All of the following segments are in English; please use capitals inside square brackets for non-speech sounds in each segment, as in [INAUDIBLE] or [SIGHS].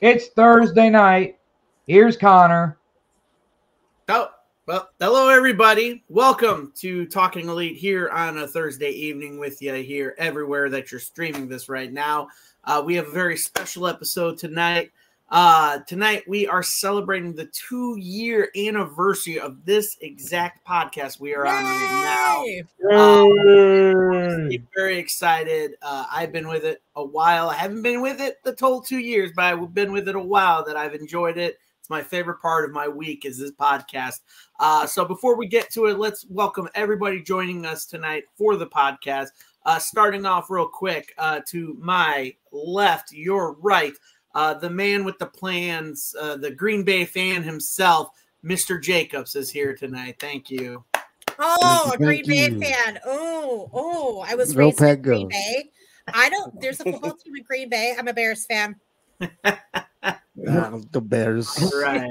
It's Thursday night. Here's Connor. Oh, well, hello everybody. Welcome to Talking Elite here on a Thursday evening with you here everywhere that you're streaming this right now. Uh, we have a very special episode tonight. Uh, tonight we are celebrating the two year anniversary of this exact podcast we are on right now. Um, very excited. Uh, I've been with it a while. I haven't been with it the total two years, but I've been with it a while. That I've enjoyed it. It's my favorite part of my week is this podcast. Uh, so before we get to it, let's welcome everybody joining us tonight for the podcast. Uh, starting off real quick uh, to my left, your right uh, the man with the plans, uh, the Green Bay fan himself, Mr. Jacobs, is here tonight. Thank you. Oh, a Green Bay fan. Oh, oh, I was raised in Green Bay. I don't. There's a football team in Green Bay. I'm a Bears fan. [LAUGHS] the Bears. Right.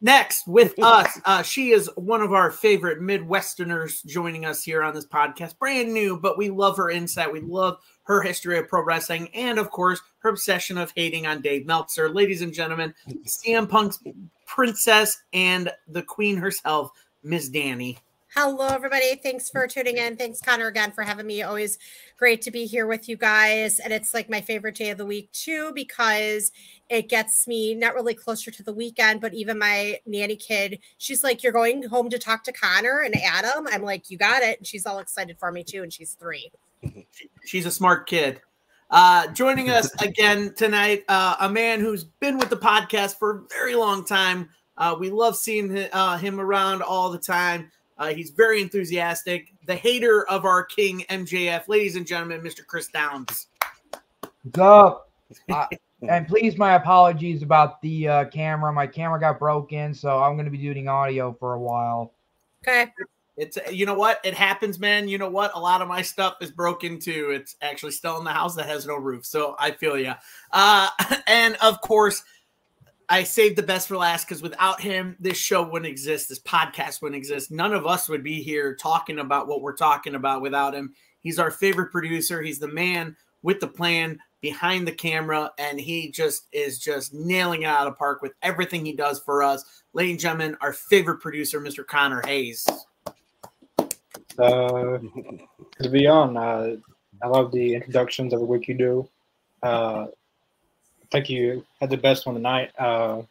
Next, with us, uh, she is one of our favorite Midwesterners joining us here on this podcast. Brand new, but we love her insight. We love her history of pro wrestling, and of course, her obsession of hating on Dave Meltzer. Ladies and gentlemen, CM Punk's princess and the queen herself, Miss Danny. Hello, everybody. Thanks for tuning in. Thanks, Connor, again for having me. Always great to be here with you guys. And it's like my favorite day of the week, too, because it gets me not really closer to the weekend, but even my nanny kid, she's like, You're going home to talk to Connor and Adam. I'm like, You got it. And she's all excited for me, too. And she's three. She's a smart kid. Uh, joining us [LAUGHS] again tonight, uh, a man who's been with the podcast for a very long time. Uh, we love seeing uh, him around all the time. Uh, he's very enthusiastic. The hater of our king MJF, ladies and gentlemen, Mr. Chris Downs. What's up? Uh, and please, my apologies about the uh, camera. My camera got broken, so I'm going to be doing audio for a while. Okay. It's you know what it happens, man. You know what? A lot of my stuff is broken too. It's actually still in the house that has no roof, so I feel you. Uh, [LAUGHS] and of course, I saved the best for last because without him, this show wouldn't exist. This podcast wouldn't exist. None of us would be here talking about what we're talking about without him. He's our favorite producer. He's the man with the plan behind the camera, and he just is just nailing it out of park with everything he does for us. Ladies and gentlemen, our favorite producer, Mr. Connor Hayes. Uh, to be on, uh, I love the introductions every week you do. Uh, think you had the best one tonight. Uh,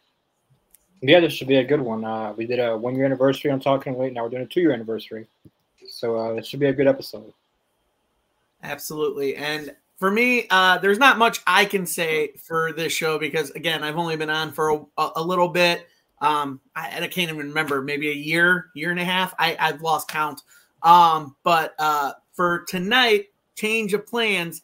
yeah, this should be a good one. Uh, we did a one year anniversary on Talking Elite. Now we're doing a two year anniversary. So uh, it should be a good episode. Absolutely. And for me, uh, there's not much I can say for this show because, again, I've only been on for a, a little bit. Um, I, I, can't even remember, maybe a year, year and a half. I, I've lost count. Um, but uh, for tonight, change of plans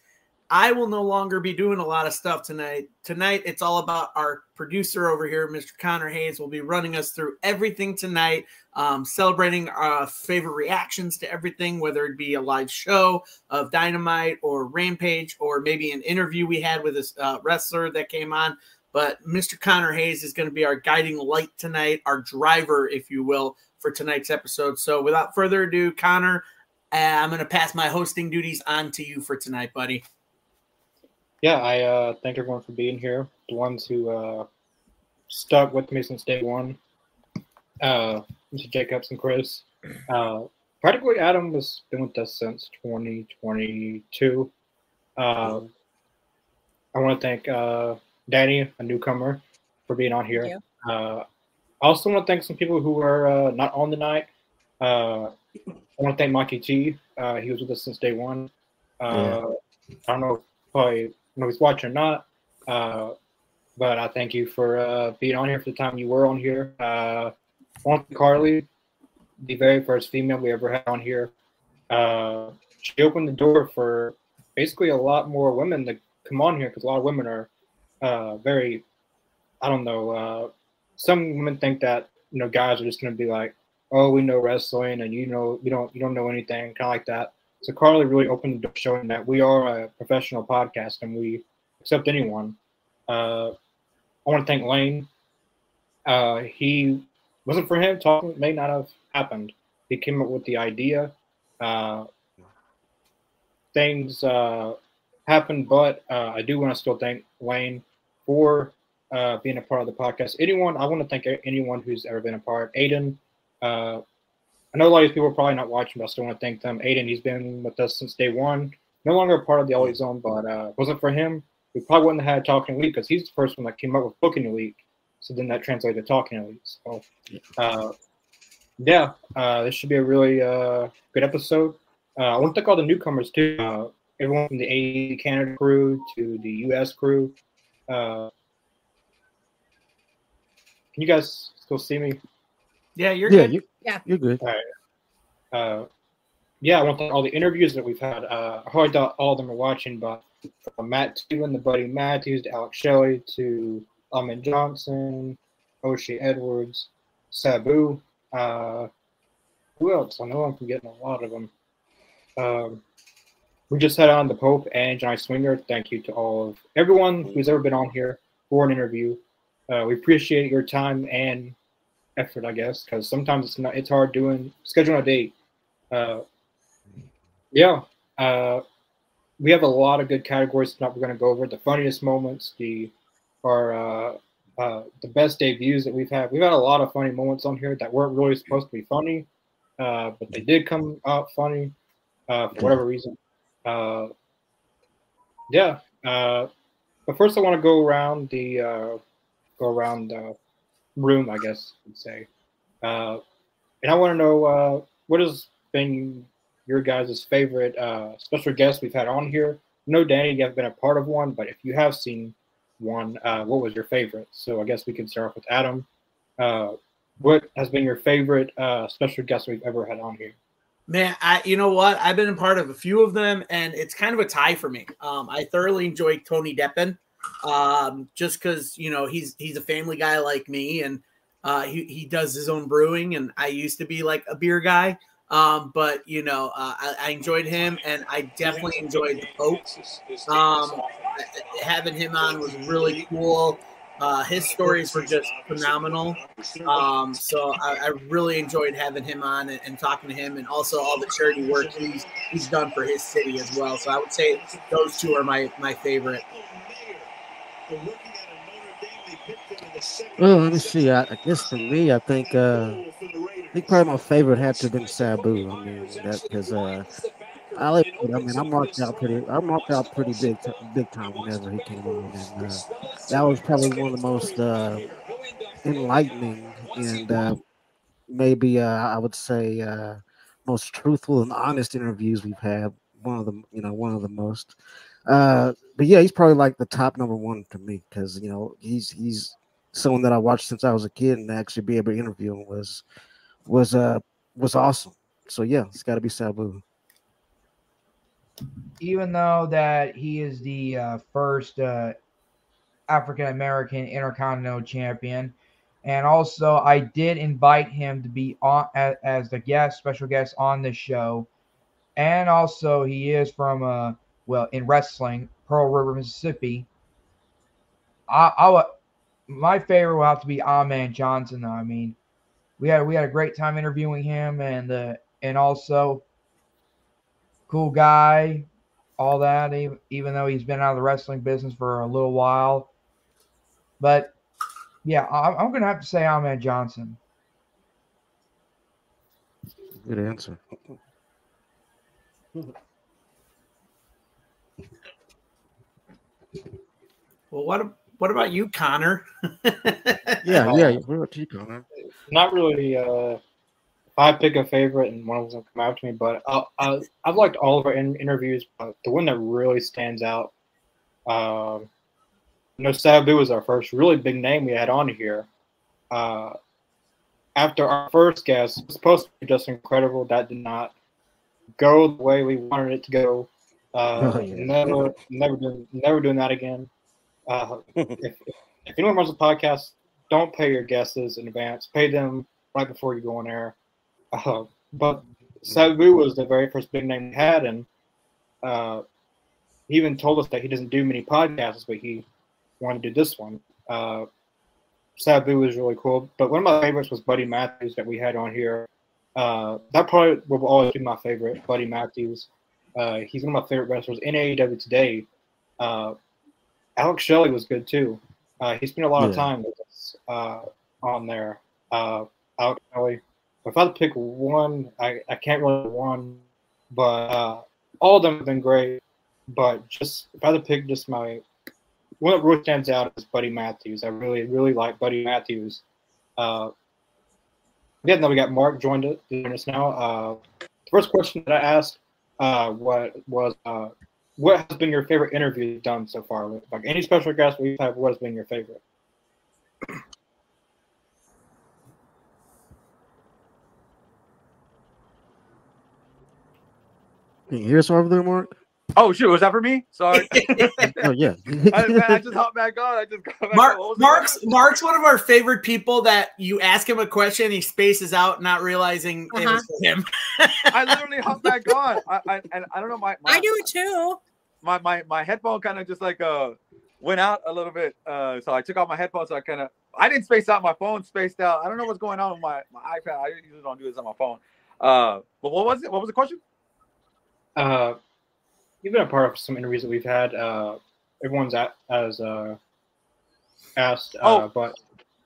I will no longer be doing a lot of stuff tonight. Tonight, it's all about our producer over here, Mr. Connor Hayes, will be running us through everything tonight, um, celebrating our favorite reactions to everything, whether it be a live show of Dynamite or Rampage, or maybe an interview we had with a uh, wrestler that came on. But Mr. Connor Hayes is going to be our guiding light tonight, our driver, if you will, for tonight's episode. So without further ado, Connor, uh, I'm going to pass my hosting duties on to you for tonight, buddy yeah, I uh, thank everyone for being here. The ones who uh, stuck with me since day one, uh, Mr. Jacobs and Chris. Uh, practically, Adam has been with us since 2022. Uh, I want to thank uh, Danny, a newcomer, for being on here. Uh, I also want to thank some people who were uh, not on the night. Uh, I want to thank Mikey T. Uh, he was with us since day one. Uh, yeah. I don't know, probably know if he's watching or not. Uh, but I thank you for uh, being on here for the time you were on here. Uh, want Carly, the very first female we ever had on here. Uh, she opened the door for basically a lot more women to come on here because a lot of women are uh, very, I don't know. Some women think that you know guys are just going to be like, oh, we know wrestling and you know you don't you don't know anything, kind of like that. So Carly really opened the door, showing that we are a professional podcast and we accept anyone. Uh, I want to thank Lane. Uh, he wasn't for him talking may not have happened. He came up with the idea. Uh, things uh, happened, but uh, I do want to still thank Lane for uh, being a part of the podcast. Anyone, I want to thank anyone who's ever been a part. Aiden, uh, I know a lot of these people are probably not watching, but I still want to thank them. Aiden, he's been with us since day one. No longer a part of the Elite Zone, but uh, wasn't for him, we probably wouldn't have had Talking Elite because he's the first one that came up with Booking Elite. So then that translated to Talking Elite. So, uh, yeah, uh, this should be a really uh, good episode. Uh, I want to thank all the newcomers too. Uh, everyone from the A Canada crew to the US crew. Uh, can you guys still see me? Yeah, you're yeah, good. you, Yeah. you're good. uh, yeah, I want to thank all the interviews that we've had. Uh, I hope all of them are watching, but from Matt Tewin, the Buddy Matthews, to Alex Shelley, to Ahmed Johnson, Oshie Edwards, Sabu. Uh, who else? I know I'm forgetting a lot of them. Um, we just had on the Pope and Johnny Swinger. Thank you to all of everyone who's ever been on here for an interview. Uh, we appreciate your time and effort, I guess, because sometimes it's not it's hard doing scheduling a date. Uh, yeah, uh, we have a lot of good categories that we're going to go over. The funniest moments, the our uh, uh, the best debuts that we've had. We've had a lot of funny moments on here that weren't really supposed to be funny, uh, but they did come out funny uh, for whatever reason. Uh, yeah, uh, but first I want to go around the uh, go around the room, I guess you'd say, uh, and I want to know uh, what has been your guys' favorite uh, special guest we've had on here. No, Danny, you haven't been a part of one, but if you have seen one, uh, what was your favorite? So I guess we can start off with Adam. Uh, what has been your favorite uh, special guest we've ever had on here? Man, I you know what? I've been a part of a few of them, and it's kind of a tie for me. Um, I thoroughly enjoyed Tony Deppen, um, just because you know he's he's a family guy like me, and uh, he he does his own brewing, and I used to be like a beer guy, um, but you know uh, I, I enjoyed him, and I definitely enjoyed the Pope. Um, having him on was really cool. Uh, his stories were just phenomenal. Um, so I, I really enjoyed having him on and, and talking to him, and also all the charity work he's he's done for his city as well. So I would say those two are my my favorite. Well, let me see. I, I guess for me, I think uh, I think probably my favorite had to have been Sabu. I mean, that because uh, I like. I mean, I marked out pretty. I marked out pretty big, t- big time whenever he came on, and uh, that was probably one of the most uh, enlightening and uh, maybe uh, I would say uh, most truthful and honest interviews we've had. One of them, you know, one of the most. Uh, but yeah, he's probably like the top number one to me because you know he's he's someone that I watched since I was a kid, and actually be able to interview him was was uh was awesome. So yeah, it's got to be Sabu. even though that he is the uh, first uh, African American Intercontinental Champion, and also I did invite him to be on as, as the guest, special guest on the show, and also he is from uh well in wrestling Pearl River, Mississippi. I, I would my favorite will have to be Ahmed Johnson. Though I mean, we had we had a great time interviewing him, and uh, and also cool guy, all that. Even, even though he's been out of the wrestling business for a little while, but yeah, I'm, I'm gonna have to say Ahmed Johnson. Good answer. [LAUGHS] Well, what what about you, Connor? [LAUGHS] Yeah, yeah. What about you, Connor? Not really. Uh, I pick a favorite and one of them come out to me, but I, I, I've liked all of our in- interviews, but the one that really stands out, um, you know, Sabu was our first really big name we had on here. Uh, after our first guest, it was supposed to be just incredible. That did not go the way we wanted it to go. Uh, [LAUGHS] Oh, yeah. Never, never doing, never doing that again. Uh, if, if anyone runs a podcast, don't pay your guesses in advance. Pay them right before you go on air. Uh, but Sabu was the very first big name we had, and uh, he even told us that he doesn't do many podcasts, but he wanted to do this one. Uh, Sabu was really cool. But one of my favorites was Buddy Matthews that we had on here. Uh, that probably will always be my favorite, Buddy Matthews. Uh, he's one of my favorite wrestlers in AEW today. Alex Shelley was good too. Uh, he spent a lot of time with us uh, on there. Uh, out Kelly. If I had to pick one, I, I can't really one, but uh, all of them have been great. But just if I had to pick just my one that really stands out is Buddy Matthews. I really really like Buddy Matthews. Uh, yeah, now we got Mark joined us, now. Uh, the first question that I asked uh, what was uh, what has been your favorite interview you've done so far? Like any special guest we've had, what has been your favorite? Can you hear us over there, Mark? Oh shoot, was that for me? Sorry. [LAUGHS] [LAUGHS] Oh yeah. [LAUGHS] I, man, I just hopped back on. I just got Mark, on. What was the Mark's question? Mark's one of our favorite people that you ask him a question, he spaces out, not realizing it was uh-huh. for him. I literally hopped back on. I, I and I don't know my my I do it too. My, my, my headphone kind of just like uh went out a little bit. Uh, so I took out my headphones. So I kind of I didn't space out. My phone spaced out. I don't know what's going on with my my iPad. I usually don't do this on my phone. Uh, but what was it? What was the question? Uh, you've been a part of some interviews that we've had. Uh, everyone's at, as uh, asked, uh, Oh. but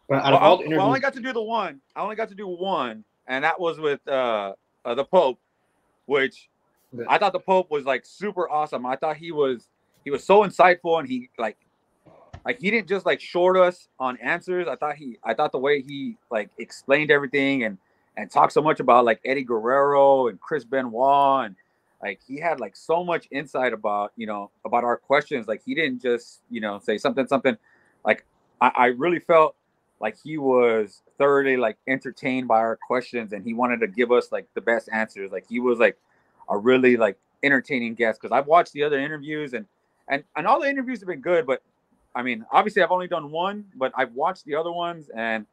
but out Well, of all the I, interviews, well, I only got to do the one. I only got to do one, and that was with uh, uh the Pope, which I thought the Pope was like super awesome. I thought he was he was so insightful, and he like like he didn't just like short us on answers. I thought he I thought the way he like explained everything and and talked so much about like Eddie Guerrero and Chris Benoit and like he had like so much insight about you know about our questions. Like he didn't just you know say something something. Like I, I really felt like he was thoroughly like entertained by our questions and he wanted to give us like the best answers. Like he was like a really like entertaining guest because I've watched the other interviews and and and all the interviews have been good, but I mean obviously I've only done one, but I've watched the other ones and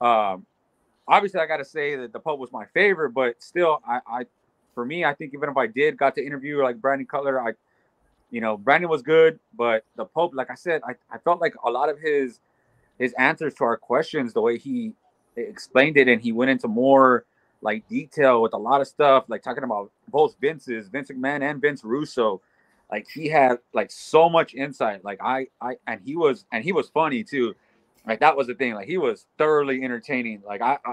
um obviously I gotta say that the Pope was my favorite, but still I I for me I think even if I did got to interview like Brandon Cutler, I you know Brandon was good, but the Pope, like I said, I, I felt like a lot of his his answers to our questions, the way he explained it, and he went into more like detail with a lot of stuff, like talking about both Vince's, Vince McMahon and Vince Russo. Like he had like so much insight. Like I, I, and he was, and he was funny too. Like that was the thing. Like he was thoroughly entertaining. Like I, I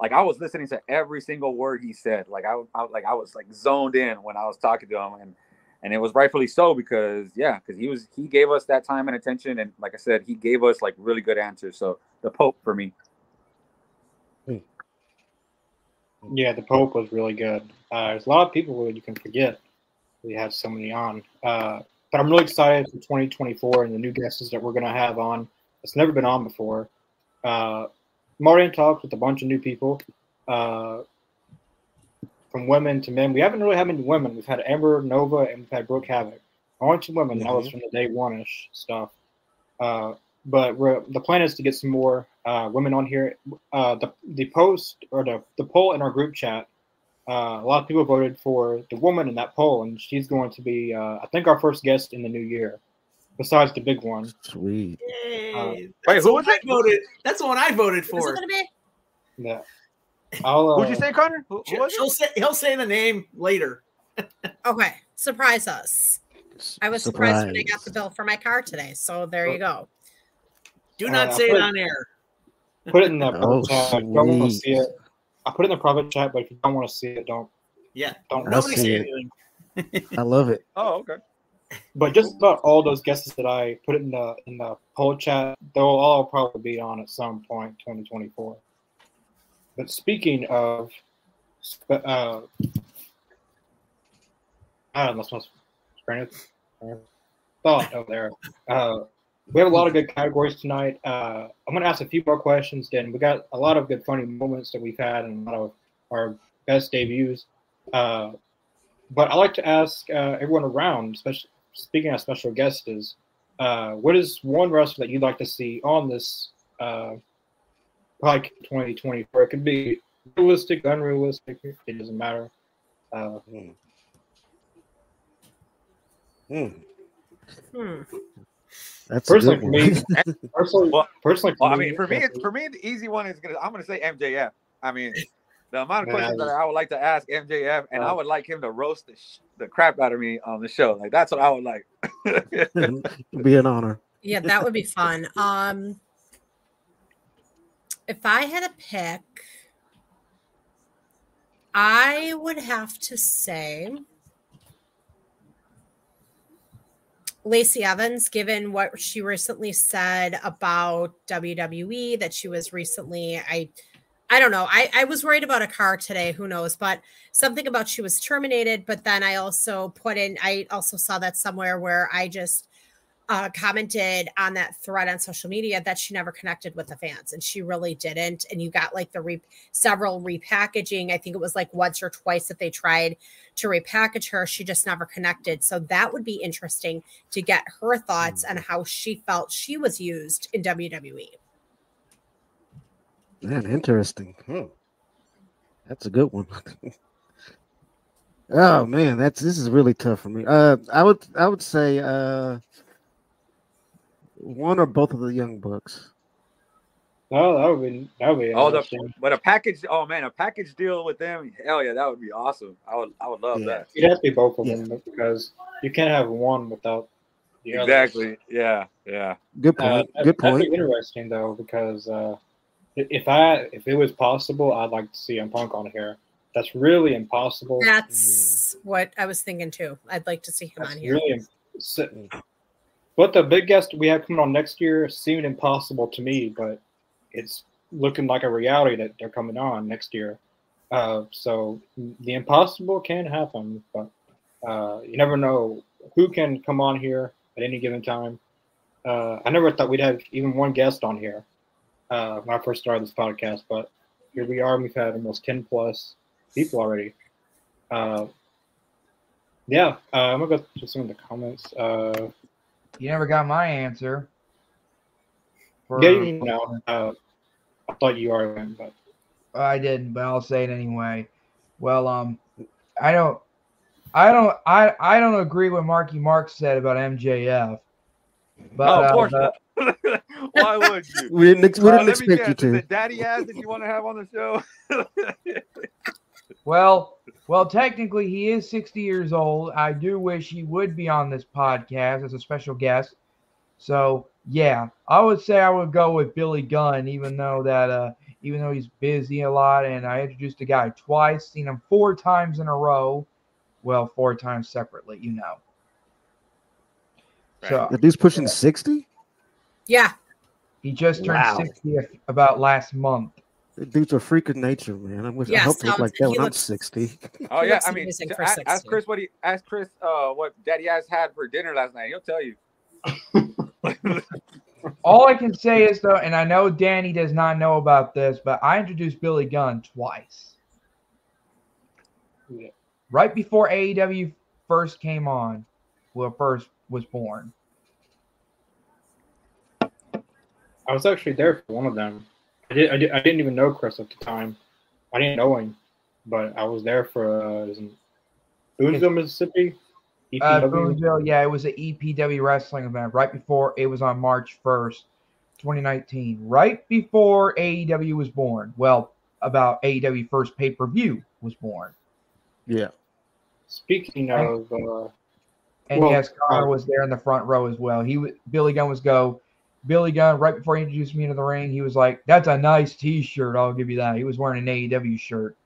like I was listening to every single word he said. Like I, I, like I was like zoned in when I was talking to him, and and it was rightfully so because yeah, because he was he gave us that time and attention, and like I said, he gave us like really good answers. So the Pope for me. Yeah, the Pope was really good. Uh, there's a lot of people who you can forget. We had so many on, uh, but I'm really excited for 2024 and the new guests that we're gonna have on. It's never been on before. Uh, in talks with a bunch of new people, uh, from women to men. We haven't really had many women. We've had Amber Nova and we've had Brooke Havoc. Only two women. That was from the day one ish stuff. Uh, but we're, the plan is to get some more uh, women on here. Uh, the the post or the, the poll in our group chat. Uh, a lot of people voted for the woman in that poll, and she's going to be, uh, I think, our first guest in the new year, besides the big one. Sweet. Yay. Uh, Wait, That's who the was one? I voted. That's the one I voted for. Is it for. gonna be? Yeah, I'll. Uh, Who'd you say, Connor? Who, who was it? He'll say he'll say the name later. Okay, surprise us. I was surprised when I got the bill for my car today. So there you go. Do not I say it put- on air. [LAUGHS] Put it in the Oh, private chat. If don't want to see it. I put it in the private chat, but if you don't want to see it, don't Yeah. don't. I'll Nobody see it. [LAUGHS] I love it. Oh, okay. But just about all those guesses that I put it in the in the poll chat, they'll all probably be on at some point 2024. But speaking of, spe- uh, I don't know, what's my thought over there. Uh, we have a lot of good categories tonight. Uh, I'm going to ask a few more questions. Then we got a lot of good funny moments that we've had and a lot of our best debuts. Uh, but I like to ask uh, everyone around, especially speaking of special guests, is uh, what is one wrestler that you'd like to see on this uh, like 2024? It could be realistic, unrealistic. It doesn't matter. Uh, Hmm. Hmm. That's personally, for me, [LAUGHS] personally, Well- personally, Well, I mean, for me, it's, for me, the easy one is gonna. I'm gonna say MJF. I mean, [LAUGHS] the amount of questions that I would like to ask MJF, and I would like him to roast the, sh- the crap out of me on the show. Like that's what I would like. [LAUGHS] It'd be an honor. Yeah, that would be fun. Um, if I had a pick, I would have to say Lacey Evans, given what she recently said about WWE, that she was recently, I I don't know. I, I was worried about a car today. Who knows? But something about she was terminated. But then I also put in, I also saw that somewhere where I just uh, commented on that thread on social media that she never connected with the fans, and she really didn't. And you got like the re- several repackaging. I think it was like once or twice that they tried to repackage her. She just never connected. So that would be interesting to get her thoughts on how she felt she was used in WWE. Man, interesting. Hmm. That's a good one. [LAUGHS] oh man, that's this is really tough for me. Uh, I would I would say uh, one or both of the young bucks. Oh, that would be that would be Oh, the but a package. Oh man, a package deal with them. Hell yeah, that would be awesome. I would I would love Yeah. that. It'd have to be both of Yeah. them because you can't have one without the other. Exactly. Yeah. Yeah. Good Uh, point. that- Good That'd point. be interesting though because uh, if I if it was possible, I'd like to see M Punk on here. That's really impossible. That's what I was thinking too. I'd like to see him That's on here. really im- so- But the big guest we have coming on next year seemed impossible to me, but it's looking like a reality that they're coming on next year. Uh, so the impossible can happen, but uh, you never know who can come on here at any given time. Uh, I never thought we'd have even one guest on here uh, when I first started this podcast, but here we are. We've had almost 10 plus people already. Uh, yeah, uh, I'm going to go to some of the comments. Uh, You never got my answer. For- Yeah, you know, uh, I thought you already went, but I didn't, but I'll say it anyway. Well, um, I don't, I don't, I, I don't agree with Marky Mark said about MJF. But oh, of uh, course the- not. [LAUGHS] Why would you? [LAUGHS] We didn't, ex- we Uh, didn't let me expect you guess, is to. it Daddy ass that you want to have on the show? [LAUGHS] Well, well, technically, he is 60 years old. I do wish he would be on this podcast as a special guest. So, yeah, I would say I would go with Billy Gunn, even though that, uh, even though he's busy a lot, and I introduced the guy twice, seen him four times in a row. Well, four times separately, you know. So The dude's pushing sixty. Yeah. he just turned Wow. 60 about last month. The dude's a freak of nature, man. I wish I Yes, hope to look um, like that he when I'm sixty. [LAUGHS] oh yeah, I mean, amazing t- ask Chris what he ask Chris uh, what Daddy ass had for dinner last night. He'll tell you. [LAUGHS] All I can say is though, and I know Danny does not know about this, but I introduced Billy Gunn twice. Yeah. Right before AEW first came on, well, first was born. I was actually there for one of them. I, did, I, did, I didn't even know Chris at the time. I didn't know him, but I was there for uh, is it Booneville, Mississippi. Uh, EPW. Booneville, yeah, it was an EPW wrestling event right before it was on March 1st, 2019, right before AEW was born. Well, about AEW first pay per view was born. Yeah. Speaking of, uh, And Well, yes, Connor uh, was there in the front row as well. He was Billy Gunn was go. Billy Gunn, right before he introduced me into the ring, he was like, That's a nice t shirt. I'll give you that. He was wearing an AEW shirt.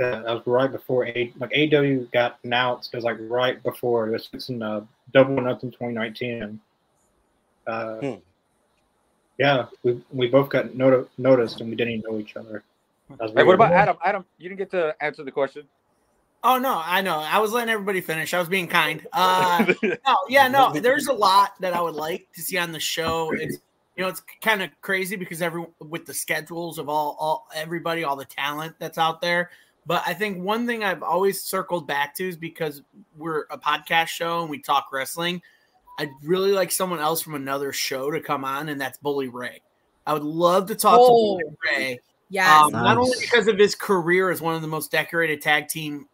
uh, that was right before A, like AW got announced. It was like right before it was fixing uh, double or nothing 2019. Uh, Hmm. Yeah, we we both got noti- noticed and we didn't even know each other. Hey, what about Adam? Adam, you didn't get to answer the question. Oh no, I know. I was letting everybody finish. I was being kind. [LAUGHS] Uh, no, yeah, no. [LAUGHS] There's a lot that I would like to see on the show. It's you know, it's kind of crazy because every with the schedules of all all everybody, all the talent that's out there. But I think one thing I've always circled back to is because we're a podcast show and we talk wrestling. I'd really like someone else from another show to come on, and that's Bully Ray. I would love to talk Oh. to Bully Ray. Yes. Um, Not only because of his career as one of the most decorated tag team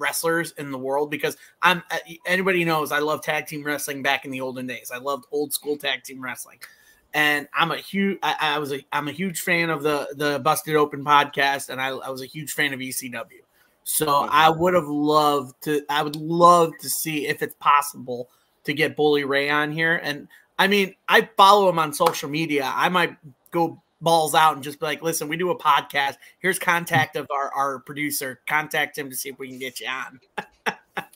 wrestlers in the world, because I'm uh, anybody knows I love tag team wrestling back in the olden days. I loved old school tag team wrestling, and I'm a huge I, I was a I'm a huge fan of the the Busted Open podcast, and I, I was a huge fan of ECW. So I would have loved to I would love to see if it's possible to get Bully Ray on here, and I mean, I follow him on social media. I might go balls out and just be like, listen, we do a podcast. Here's contact of our, our producer. Contact him to see if we can get you on. [LAUGHS]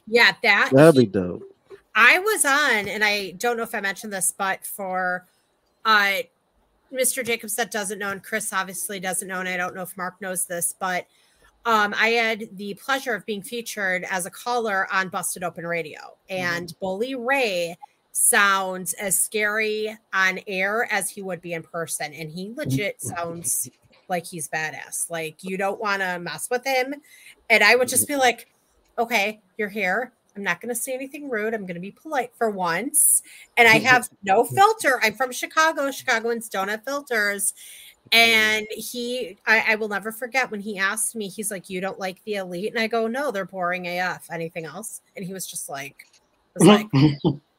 Yeah, that That'd be dope. I was on, and I don't know if I mentioned this, but for uh Mr. Jacobs that doesn't know, and Chris obviously doesn't know, and I don't know if Mark knows this, but um, I had the pleasure of being featured as a caller on Busted Open Radio, and Bully Ray sounds as scary on air as he would be in person, and he mm-hmm. legit sounds like he's badass. Like you don't want to mess with him, and I would just be like, "Okay, you're here. I'm not going to say anything rude. I'm going to be polite for once. And I have [LAUGHS] no filter. I'm from Chicago. Chicagoans don't have filters. And he, I, I will never forget when he asked me, he's like, You don't like the elite? And I go, No, they're boring AF. Anything else? And he was just like, was like, [LAUGHS]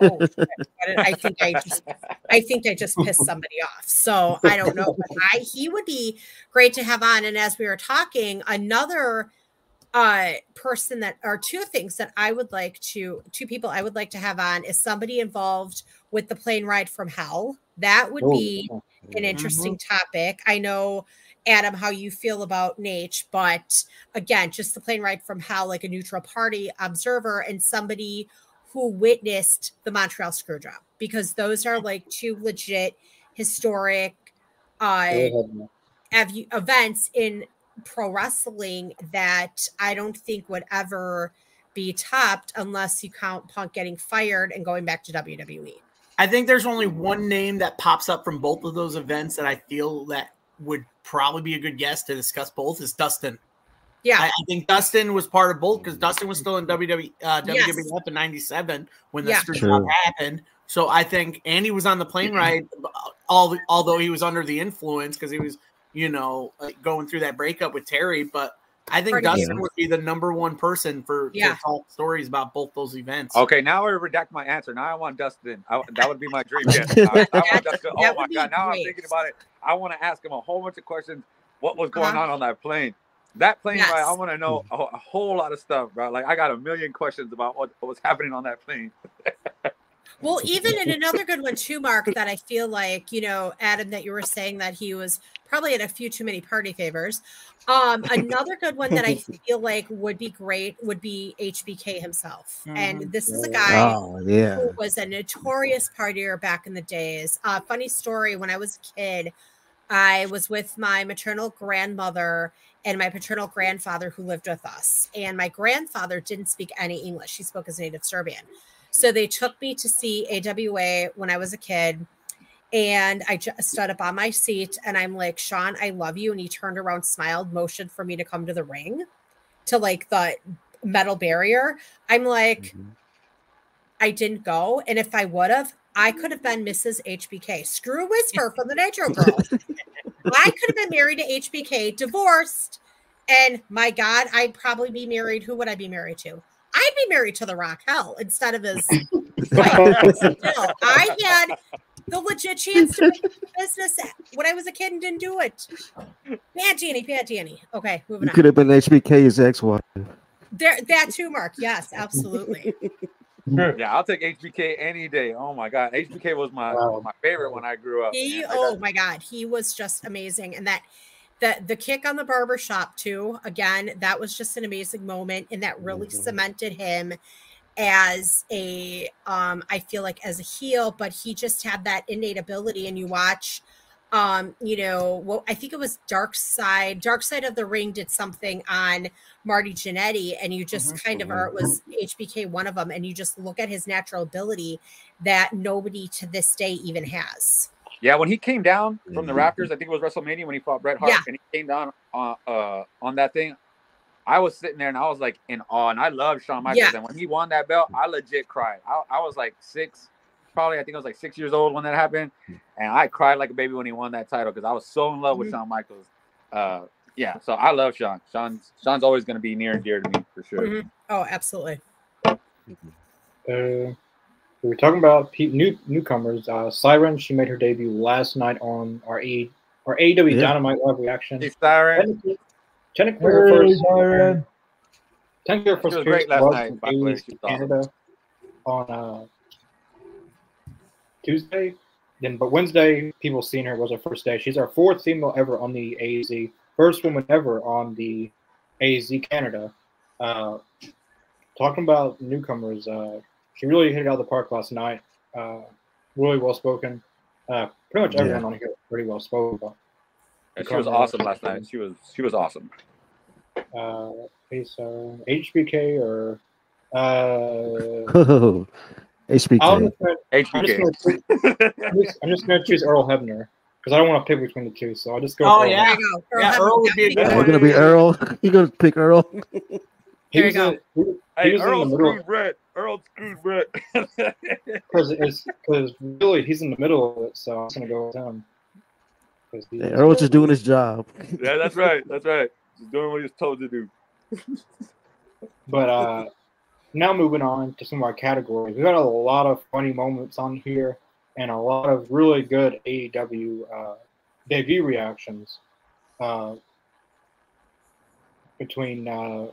oh, shit. I think I just, I think I just pissed [LAUGHS] somebody off. So I don't know. But I, he would be great to have on. And as we were talking, another uh person that are two things that I would like to two people I would like to have on is somebody involved with the plane ride from hell. That would be an interesting topic. I know Adam how you feel about Nate, but again, just the plane ride from hell like a neutral party observer and somebody who witnessed the Montreal Screwjob because those are like two legit historic uh ev- events in pro wrestling that I don't think would ever be topped unless you count Punk getting fired and going back to. WWE. I think there's only one name that pops up from both of those events that I feel that would probably be a good guest to discuss both is Dustin. Yeah, I, I think Dustin was part of both because Dustin was still in WWE, uh, Yes. WWF in '97 when the Yeah. screw job happened. So I think Andy was on the plane ride, all although he was under the influence because he was, you know, like going through that breakup with Terri. But I think Pretty Dustin good. would be the number one person for Yeah. to talk stories about both those events. Okay, now I redact my answer. Now I want Dustin. I, that would be my dream. [LAUGHS] Yes. I, I want Dustin. Oh my would be god! Now I'm thinking about it. I want to ask him a whole bunch of questions. What was going Uh-huh. on on that plane? That plane Yes. ride. I want to know a, a whole lot of stuff, bro. Like I got a million questions about what, what was happening on that plane. [LAUGHS] Well, even in another good one too, Mark, that I feel like, you know, Adam, that you were saying that he was probably at a few too many party favors. Um, another good one that I [LAUGHS] feel like would be great would be HBK himself. And this is a guy Oh yeah. who was a notorious partier back in the days. Uh, funny story when I was a kid, I was with my maternal grandmother and my paternal grandfather who lived with us. And my grandfather didn't speak any English, he spoke his native Serbian. So they took me to see AWA when I was a kid. And I just stood up on my seat and I'm like, Shawn, I love you. And he turned around, smiled, motioned for me to come to the ring to like the metal barrier. I'm like, Mhm. I didn't go. And if I would have, I could have been Mrs. HBK. Screw Whisper from the Nitro Girls. I could have been married to HBK, divorced. And my God, I'd probably be married. Who would I be married to? I'd be married to The Rock Hell instead of his I had the legit chance to make business when I was a kid and didn't do it. Bad Danny, bad Danny. Okay, moving You on. could have been HBK's ex-wife. There, that too, Mark. Yes, absolutely. Yeah, I'll take HBK any day. Oh my god, HBK was my Wow. my favorite when I grew up. He, oh my God, he was just amazing. And that, the the kick on the barber shop too. Again, that was just an amazing moment, and that really Mhm. cemented him as a, um, I feel like as a heel. But he just had that innate ability. And you watch, um, you know, well, I think it was Dark Side. Dark Side of the Ring did something on Marty Jannetty, and you just Mhm. kind of, or it was HBK, one of them, and you just look at his natural ability that nobody to this day even has. Yeah, when he came down from the Mhm. Raptors, I think it was WrestleMania when he fought Bret Hart, Yeah. and he came down on uh, on that thing. I was sitting there and I was like in awe, and I love Shawn Michaels. Yeah. And when he won that belt, I legit cried. I, I was like six, probably I think I was like six years old when that happened, and I cried like a baby when he won that title because I was so in love with Mhm. Shawn Michaels. Uh, yeah, so I love Shawn. Shawn's Shawn's always going to be near and dear to me for sure. Mhm. Oh, absolutely. Uh, we're talking about new newcomers. Uh, Siren, she made her debut last night on our A our AEW Yeah. Dynamite live reaction. Hey, Siren. Technically, technically her Hey, first, Siren. technically her first She was great last night, in by the way. AEW She was awesome. Canada on uh, Tuesday. Then, but Wednesday, people seen her was her first day. She's our fourth female ever on the AEZ, first woman ever on the AEZ Canada. Uh, talking about newcomers, uh, she really hit it out of the park last night. Uh, really well spoken. Uh, pretty much everyone Yeah. on here pretty well spoken. But And she was awesome last night. She was she was awesome. uh, okay, so HBK or uh, [LAUGHS] Oh, HBK. [LAUGHS] I'm just gonna- HBK. choose- I'm just, gonna choose Earl Hebner because I don't want to pick between the two. So I'll just go. Oh, for Earl yeah. There you go. Yeah, Earl would be a good one. we're gonna be Earl. [LAUGHS] You're gonna pick Earl? Here There you go. a- he- Hey, he was Earl the screwed Bret. Earl screwed Bret. [LAUGHS] because because really he's in the middle of it. So I'm gonna go with him. he- Yeah, Earl's just doing his job. yeah, that's right. That's right. He's doing what he's told to do. But uh, now moving on to some of our categories, We've got a lot of funny moments on here and a lot of really good AEW uh, debut reactions. Uh, between uh,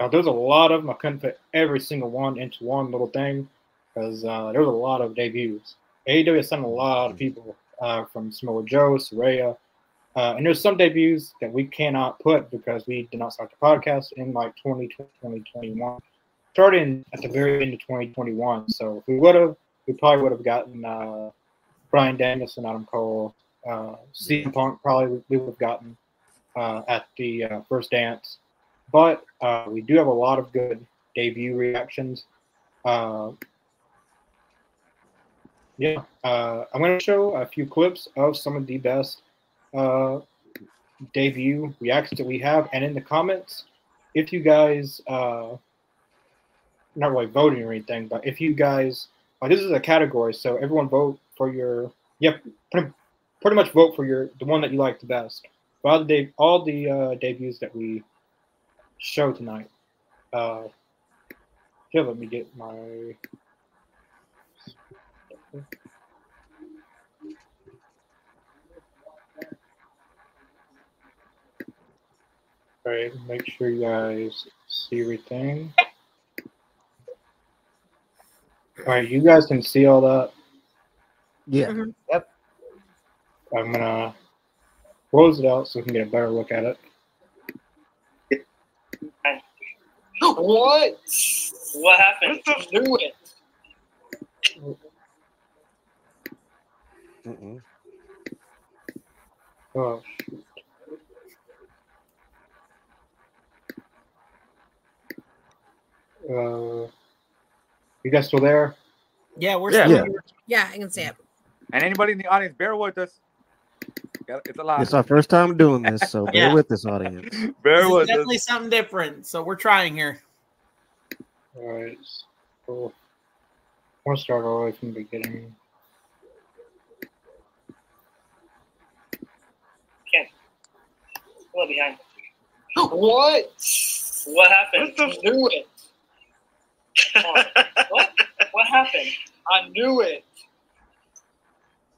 uh, there's a lot of them. I couldn't fit every single one into one little thing because uh, there was a lot of debuts. AEW sent a lot of people uh, from Samoa Joe, Saraya, uh, and there's some debuts that we cannot put because we did not start the podcast in like 2020, 2021, starting at the very end of 2021. So we would have, we probably would have gotten uh, Bryan Danielson, Adam Cole, uh, CM Punk, probably we would have gotten uh, at the uh, first dance. But uh, we do have a lot of good debut reactions. Uh, yeah, uh, I'm going to show a few clips of some of the best debut reactions that we have, and in the comments, if you guys, not really voting or anything, but if you guys, this is a category, so everyone vote for your, yep, pretty, pretty much vote for your the one that you like the best. For all the de- all the uh, debuts that we show tonight. Uh, here, let me get my. All right, make sure you guys see everything. All right, you guys can see all that. Yeah. Yep. I'm gonna close it out so we can get a better look at it. What? What happened? I knew it. Mm-mm. Oh. Uh, you guys still there? Yeah, we're Yeah. still Yeah. here. Yeah, I can see it. And anybody in the audience, bear with us. It's a lot. It's our first time doing this, so bear Yeah. with this audience. [LAUGHS] Bear This is with definitely us. something different. So we're trying here. All right. So, I want to start all the way from the beginning. Well, behind. [GASPS] What? What happened? I knew it. Oh, what? What happened? I knew it.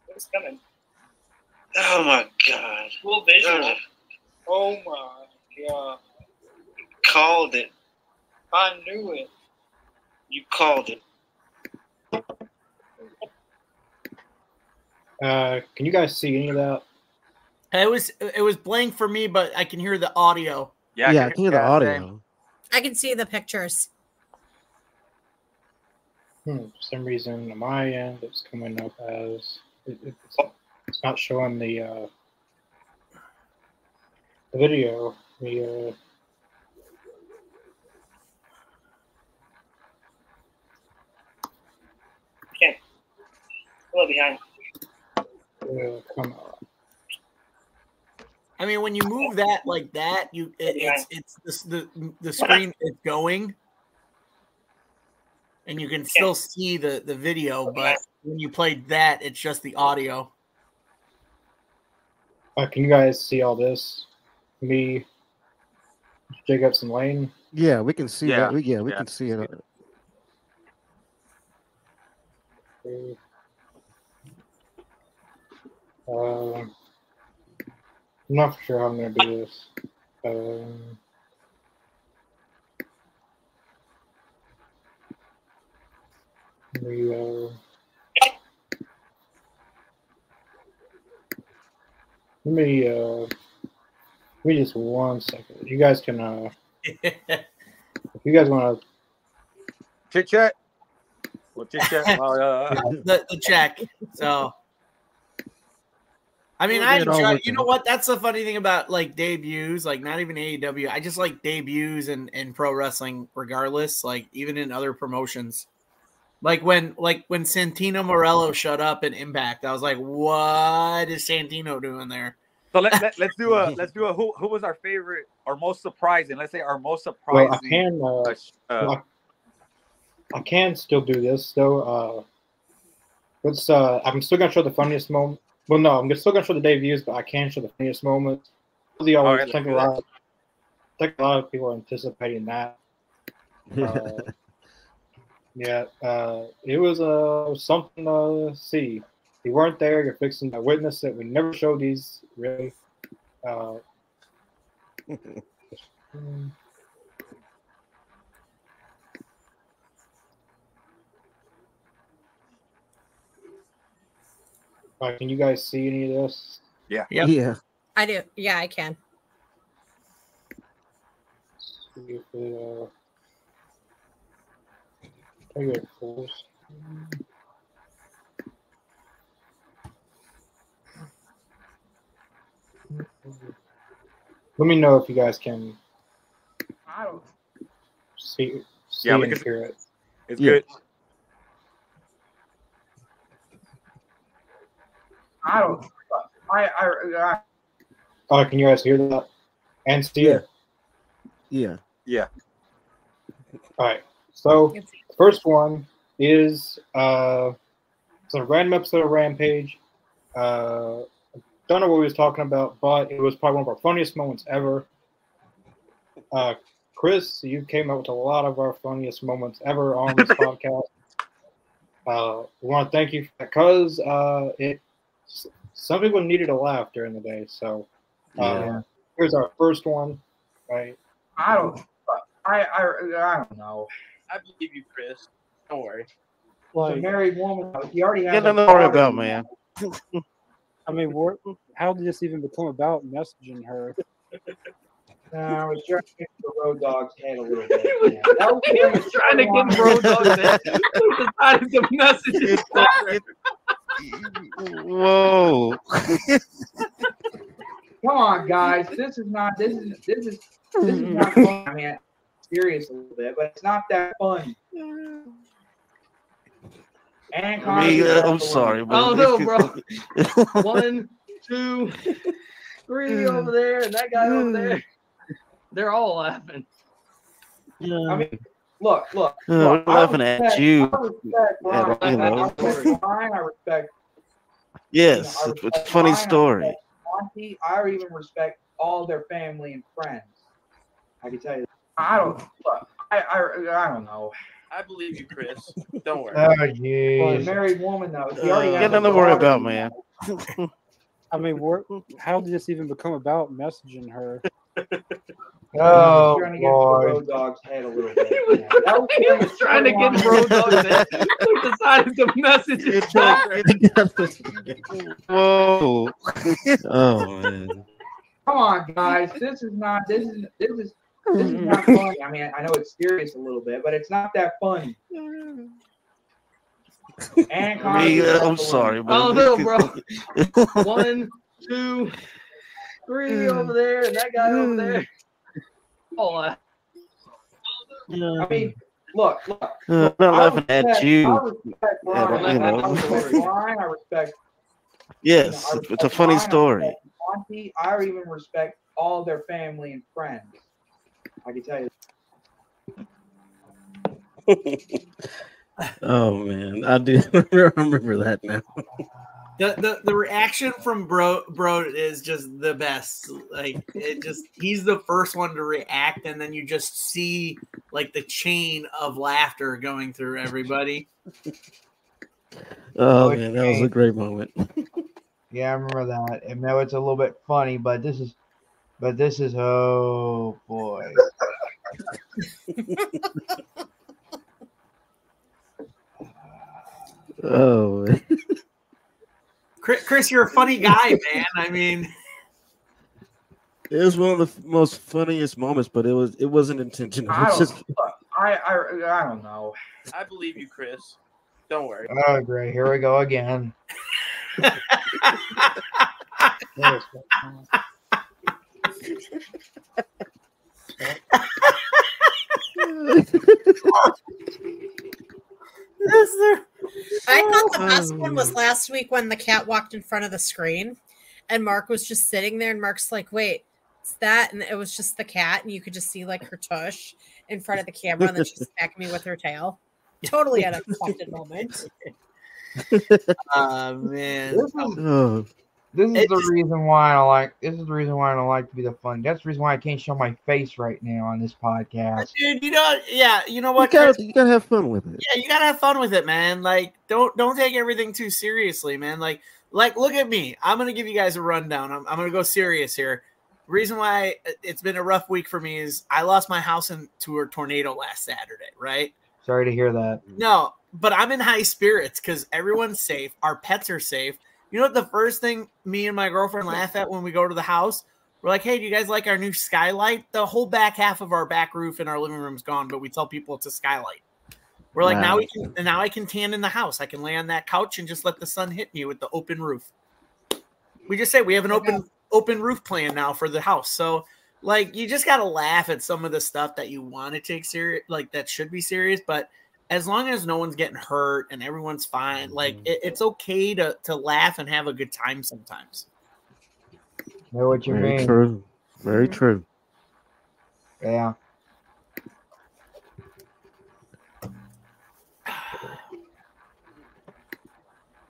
What's coming? Oh my god. Full visual. Ugh. Oh my god. Called it. I knew it. You called it. Uh, can you guys see any of that? It was it was blank for me, but I can hear the audio. Yeah, yeah, I can hear the audio. I can see the pictures. Hmm, for some reason, on my end, it's coming up as it, it's, it's not showing the uh, the video. The uh, Well, behind. uh, come up. I mean, when you move that like that, you it, it's it's this, the the screen is going, and you can still see the the video. But when you play that, it's just the audio. Uh, can you guys see all this? Me, Jacobson Lane. Yeah, we can see Yeah, that. We, yeah, we yeah. can see it. Um, I'm not sure how I'm gonna do this. Um, we are let me uh me just one second you guys can uh if [LAUGHS] you guys want to chit chat chit chat uh, uh. [LAUGHS] the, the check so I mean, I enjoy, you know what? That's the funny thing about like debuts, like not even AEW. I just like debuts and in, in pro wrestling, regardless. Like even in other promotions, like when like when Santino Marella showed up in Impact, I was like, what is Santino doing there? so let, let, let's do a [LAUGHS] let's do a who who was our favorite or most surprising? Let's say our most well, I surprising. can uh, uh, sh- uh, I can still do this though. Uh, let's. Uh, I'm still gonna show the funniest moment. Well, no, I'm still gonna show the debuts, but I can show the funniest moment. Really, always right, think a do lot. I think a lot of people are anticipating that. [LAUGHS] Uh, yeah, uh, it was uh, something to see. If you weren't there, you're fixing to witness that We never show these really. Uh, [LAUGHS] uh, can you guys see any of this? Yeah. Yep. Yeah. I do. Yeah, I can. See if it, take it full screen. Let me know if you guys can I don't. see, see Yeah, we and can- hear it. it's Yeah. good. I don't. I I, I Oh, can you guys hear that? And see it? Yeah. Yeah. All right. So It's- the first one is uh, it's a random episode of Rampage. Uh, don't know what we was talking about, but it was probably one of our funniest moments ever. Uh, Chris, you came up with a lot of our funniest moments ever on this [LAUGHS] podcast. Uh, we want to thank you because uh, it some people needed a laugh during the day. So uh, Yeah. here's our first one. Right. I don't. I I I don't know. I believe you, Chris. Don't worry. It's a married woman. He already has. Get a nothing to worry about, man. [LAUGHS] I mean, what, how did this even become about messaging her? No, I was trying to get the road dog's head a little [LAUGHS] bit. Yeah. That was him was trying to get Road dog's head. We decided to message it. Whoa. Come on, guys. This is not. This is. This is. This is not [LAUGHS] fun. I mean, serious a little bit, but it's not that funny. And I I'm sorry, but Oh no, bro. [LAUGHS] One, two, three over there, and that guy over there. They're all laughing. Yeah. I mean, look, look. Look we're I laughing at you. I respect Brian. you know. I respect Brian. I respect yes, I it's a respect funny Brian, I story. respect Monty. I even respect all their family and friends. I can tell you. I don't. Look, I I, I don't know. I believe you, Chris. [LAUGHS] Don't worry. Oh, jeez. A married woman though. She already Uh, Get nothing to worry about, man. [LAUGHS] I mean, what, how did this even become about messaging her? [LAUGHS] Oh, trying to get the road dog's head a little bit. Yeah. That was He was trying to get Road Dogg's head. We decided to message it. Whoa. oh man. Come on, guys. This is not. This is. This is. This is not [LAUGHS] funny. I mean, I know it's serious a little bit, but it's not that funny. And Connor I mean, gets uh, left I'm alone. sorry, but Oh no, [LAUGHS] bro. One, two, three over there, and that guy over there. All laughing. I mean, look, look. Uh, I'm not I laughing at you. I respect Brian. you know. I respect Brian. I respect. Yes, I it's a respect funny Brian, I story. respect Monty. I even respect all their family and friends. I can tell you. [LAUGHS] Oh man, I do [LAUGHS] remember that now. The, the the reaction from bro bro is just the best. Like it just he's the first one to react, and then you just see like the chain of laughter going through everybody. Oh Oh, man, that was a great moment. [LAUGHS] Yeah, I remember that. And now it's a little bit funny, but this is, but this is oh boy. Oh. Chris, Chris, you're a funny guy, man. I mean, It was one of the most funniest moments, but it was it wasn't intentional. I It's don't, just I, I, I don't know. I believe you, Chris. Don't worry. Oh, great. Here we go again. [LAUGHS] I thought the best Oh. one was last week when the cat walked in front of the screen and Mark was just sitting there and Mark's like, wait, it's that. And it was just the cat. And you could just see like her tush in front of the camera and then she's [LAUGHS] smacking me with her tail. Totally unexpected moment. [LAUGHS] Oh man. Oh, this is It the just- reason why I don't like. This is the reason why I don't like to be the fun. That's the reason why I can't show my face right now on this podcast. Dude, you know, yeah, you know what? Chris? gotta you gotta have fun with it. yeah, you gotta have fun with it, man. Like, don't don't take everything too seriously, man. Like, like look at me. I'm gonna give you guys a rundown. I'm, I'm gonna go serious here. Reason why it's been a rough week for me is I lost my house into a tornado last Saturday, right? Sorry to hear that. No, but I'm in high spirits because everyone's safe. Our pets are safe. You know what? The first thing me and my girlfriend laugh at when we go to the house, we're like, "Hey, do you guys like our new skylight?" The whole back half of our back roof in our living room's gone, but we tell people it's a skylight. We're like, now we can, and now I can tan in the house. I can lay on that couch and just let the sun hit me with the open roof. We just say we have an open open roof plan now for the house. So, like, you just gotta laugh at some of the stuff that you want to take serious, like that should be serious, but as long as no one's getting hurt and everyone's fine, like it, it's okay to to laugh and have a good time sometimes. Know what you Very mean? true. Very true. Yeah.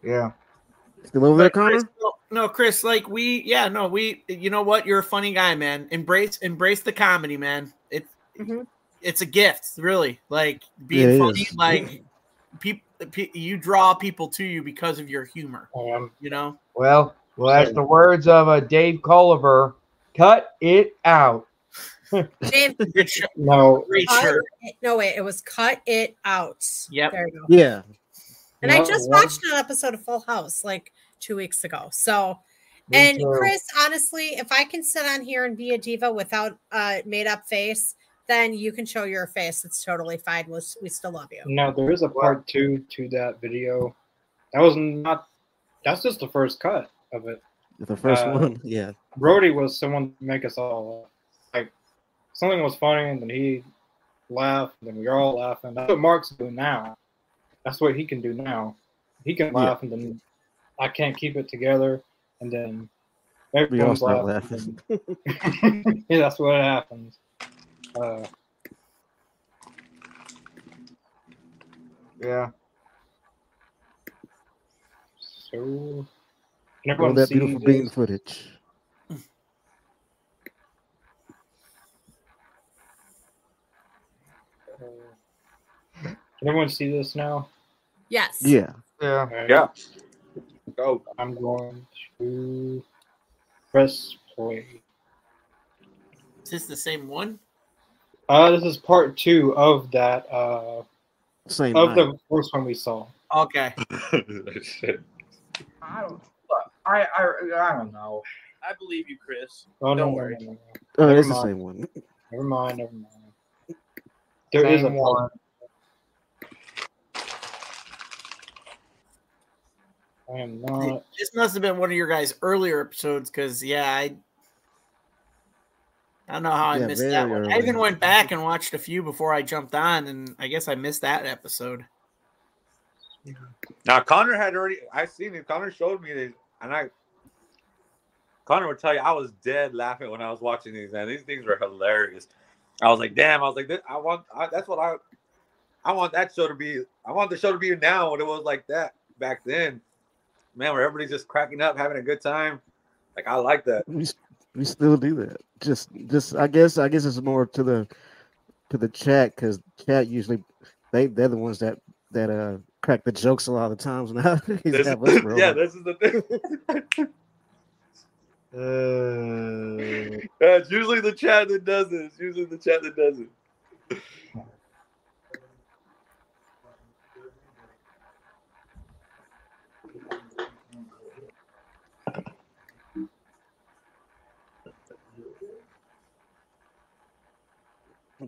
Yeah. Still over there, But Chris, Connor? no, no, Chris, like we, yeah, no, we, you know what? You're a funny guy, man. Embrace, embrace the comedy, man. It's Mhm. It's a gift, really. Like being it funny, is. like people, pe- you draw people to you because of your humor. Um, You know. Well, well, that's the words of uh, Dave Coulier. Cut it out. Dave, [LAUGHS] Good show. no, Great cut shirt. it- no, wait, it was cut it out. Yep. There you go. Yeah. And I just one- watched an episode of Full House like two weeks ago. So, Me and too. Chris, honestly, if I can sit on here and be a diva without a made up face, then you can show your face. It's totally fine. We, we still love you. no, there is a part two to that video. That was not. That's just the first cut of it. The first Uh, one. [LAUGHS] Yeah. Brody was someone to make us all like something was funny, and then he laughed, and then we were all laughing. That's what Mark's doing now. That's what he can do now. He can Yeah. laugh, and then I can't keep it together, and then We all everyone's laughing. laughing. [LAUGHS] yeah, that's what happens. Uh, Yeah. so can All everyone that see beautiful this? bean footage. Uh, Can everyone see this now? Yes. Yeah. Yeah. Alright, Yeah. Go. I'm going to press play. Is this the same one? Uh, this is part two of that. Uh, Same of night. the first one we saw. Okay. [LAUGHS] I don't. look, I, I I don't know. I believe you, Chris. Oh Don't no, worry. no, no, no. Oh, Never it's the same one. Never mind. Never mind. There is a Same one. I am not. This must have been one of your guys' earlier episodes because yeah, I I don't know how I Yeah, missed that very one. I even went back and watched a few before I jumped on, and I guess I missed that episode. Now Connor had already. I seen it. Connor showed me this, and I. Connor would tell you I was dead laughing when I was watching these. Man, these things were hilarious. I was like, damn. I was like, this, I want. I, that's what I. I want that show to be. I want the show to be now when it was like that back then. Man, where everybody's just cracking up, having a good time. Like I like that. We still do that. Just just I guess I guess it's more to the to the chat because chat usually they they're the ones that that uh crack the jokes a lot of the times now. [LAUGHS] This- Have us roll yeah, this is the thing. Uh, [LAUGHS] it's usually the chat that does it. It's usually the chat that does it.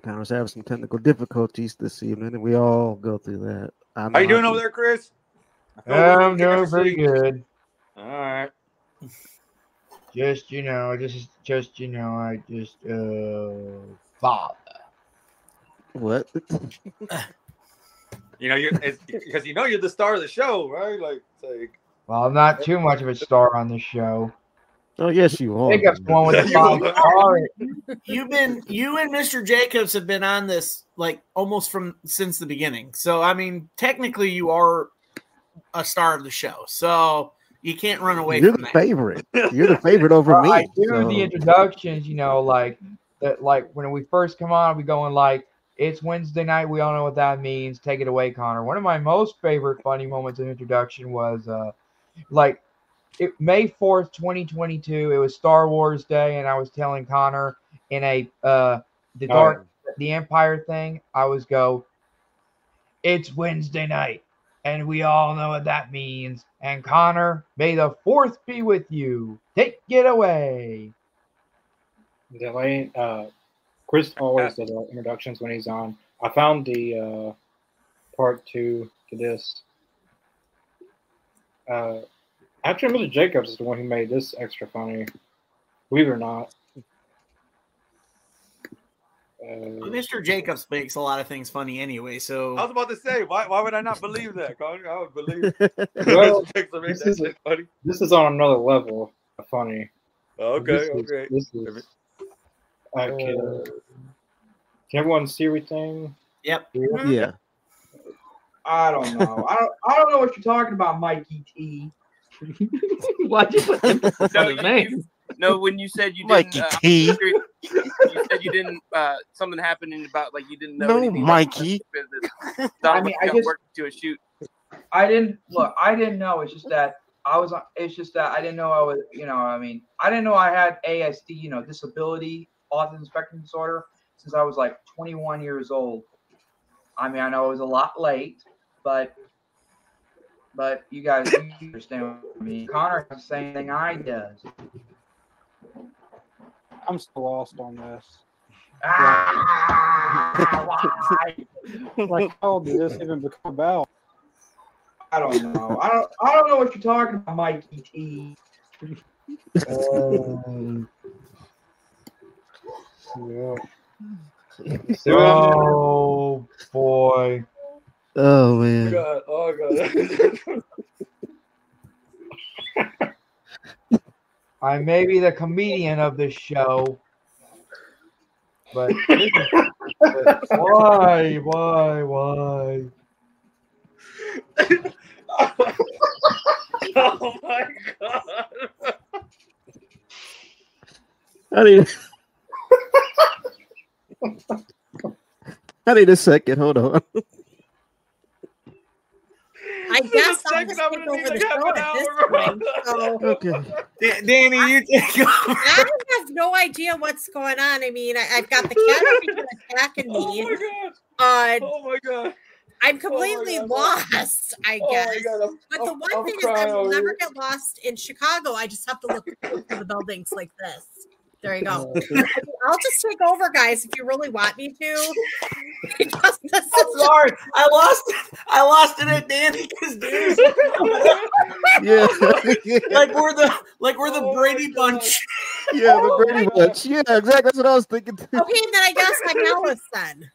Connor was having some technical difficulties this evening, and we all go through that. I How you doing over there, Chris? I feel Yeah, really I'm doing pretty good. All right. Just you know, just just you know, I just uh father. What? [LAUGHS] You know, you're because you know you're the star of the show, right? Like, it's like Well, I'm not too much of a star on the show. Oh yes, you are. Jacob's the one with the [LAUGHS] five. You've been you and Mr. Jacobs have been on this like almost from since the beginning. So I mean, technically you are a star of the show. So you can't run away You're from the that. favorite. You're the favorite over Well, me. I do so- the introductions, you know, like that. Like when we first come on, we going like, "It's Wednesday night." We all know what that means. Take it away, Connor. One of my most favorite funny moments of introduction was, uh, like, it, May fourth, twenty twenty two. It was Star Wars Day, and I was telling Connor in a uh the Oh, dark the Empire thing. I was go, "It's Wednesday night." And we all know what that means. And Connor, may the fourth be with you. Take it away. Delay. Uh, Chris always does introductions when he's on. I found the uh, part two to this. Uh, actually, Mr. Jacobs is the one who made this extra funny. Believe it or not. Uh, Mr. Jacobs makes a lot of things funny anyway. So I was about to say, why, why would I not believe that, Connor? I would believe. [LAUGHS] Well, Makes them make this that is- funny. this is on another level of funny. Okay, This is- okay. This is. Okay. Can everyone see everything? Yep. Yeah. I don't know. I don't. I don't know what you're talking about, Mikey T. [LAUGHS] Why'd you put emphasis [LAUGHS] No, on his you- name? No, when you said you Mikey didn't, uh, T. you said you didn't. Uh, something happened about like you didn't know. No, anything Mikey. business. [LAUGHS] I mean, I just- worked to a shoot. I didn't look. I didn't know. It's just that I was. It's just that I didn't know I was. You know. I mean, I didn't know I had ASD. You know, disability, autism spectrum disorder, since I was like 21 years old. I mean, I know it was a lot late, but but you guys understand what I mean. Connor has the same thing I does. I'm still lost on this. Ah, why? Like, how did this even become about? I don't know. I don't. I don't know what you're talking about, Mikey T. Um, [LAUGHS] oh boy. Oh Oh man. god! Oh god! I may be the comedian of this show, but, is- but [LAUGHS] why, why, why? [LAUGHS] oh my god! I need. [LAUGHS] I need a second. Hold on. I guess I'll second, just I'm take gonna need over like the show an at this hour. point. So [LAUGHS] Okay. Da- Danny, you take over. I have no idea what's going on. I mean, I, I've got the [LAUGHS] cat attacking Oh me. my god! Uh, Oh my god! I'm completely God. lost, I Oh guess. my god! But the I'm- one I'm thing is, I will never here. get lost in Chicago. I just have to look [LAUGHS] for the buildings like this. There you go. [LAUGHS] [LAUGHS] I'll just take over, guys, if you really want me to. [LAUGHS] Because this I'm is sorry. I lost. I lost it at Danny because Danny's Yeah. like we're the like we're the Oh Brady Bunch. yeah, the Brady Bunch. Yeah, exactly. That's what I was thinking. Too. okay. Then I guess I'm Alice then.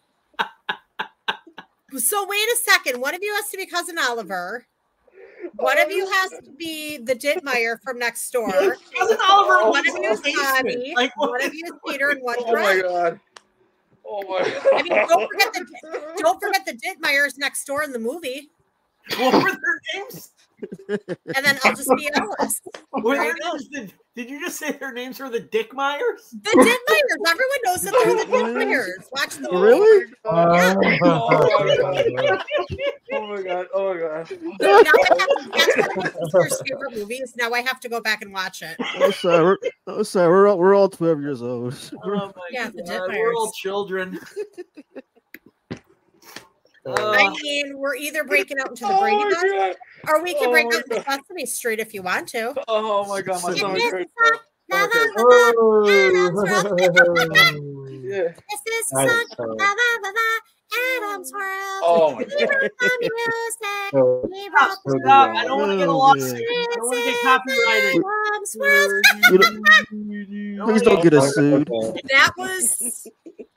So wait a second. One of you has to be cousin Oliver. One of you has to be the Dittmeyer from next door. [LAUGHS] Cousin Oliver. One of you is basement. Bobby. Like? One of you is Peter, and one Oh my god! Oh my god! I mean, don't forget the don't forget the Dittmeyers next door in the movie, What were their names? and then I'll just be Alice. What were There their you go. names? Did, did you just say their names were the Dick Myers? The Dittmeyers. Everyone knows that they're the [LAUGHS] Dittmeyers. Watch the movie. Really? [LAUGHS] Oh my god! Oh my god! So that's, movies. Now I have to go back and watch it. Oh, sorry. Oh, sorry. We're all we're all twelve years old. Oh my yeah, god! We're all children. Uh, I mean, we're either breaking out into the oh Brady Bunch, or we can oh break out into Sesame Street if you want to. Oh my god, my song hurts. Yeah. This is a song. Adam's World. Oh my We wrote the music. So, We wrote the Stop! I don't want to get a Oh, lawsuit. I don't want to get copyrighted. Adam's World. Don't- [LAUGHS] Please don't get us sued. That was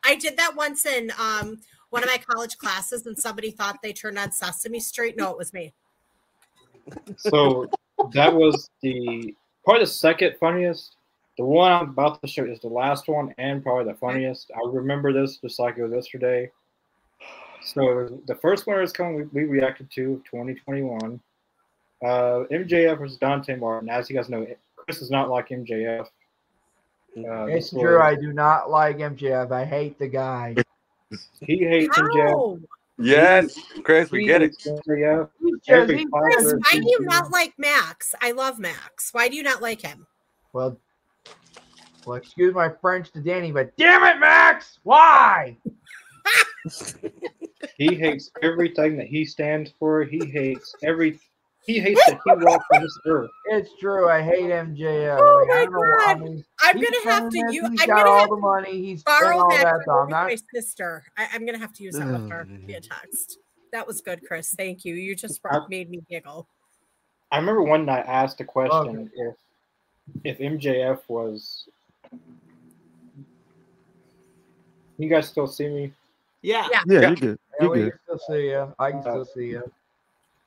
I did that once in um one of my college classes and somebody thought they turned on Sesame Street. No, it was me. So that was the probably the second funniest. The one I'm about to show is the last one and probably the funniest. I remember this just like it was yesterday. So the first one is coming. We, we reacted to 2021. Uh, MJF versus Dante Martin. As you guys know, Chris does not like MJF. Uh, It's true. was- I do not like MJF. I hate the guy. [LAUGHS] He hates MJF. Yes, Chris, we get it. hates MJF. He's Every Chris, why do you not like Max? I love Max. Why do you not like him? Well, well, excuse my French to Danny, but damn it, Max! Why? [LAUGHS] He hates everything that he stands for. He hates every. He hates that he walks on this earth. It's true. I hate MJF. Oh I mean, I my don't know what- I God. mean, I'm gonna have to famous, use. He's I'm got gonna all have the to money. He's spent borrow all that that. with I'm not. my sister. I, I'm gonna have to use that with her [SIGHS] via text. That was good, Chris. Thank you. You just I- made me giggle. I remember one night I asked a question if if MJF was. You guys still see me? Yeah. Yeah. Yeah, you're good. Yeah, You're we good. can still see you. I can still see you.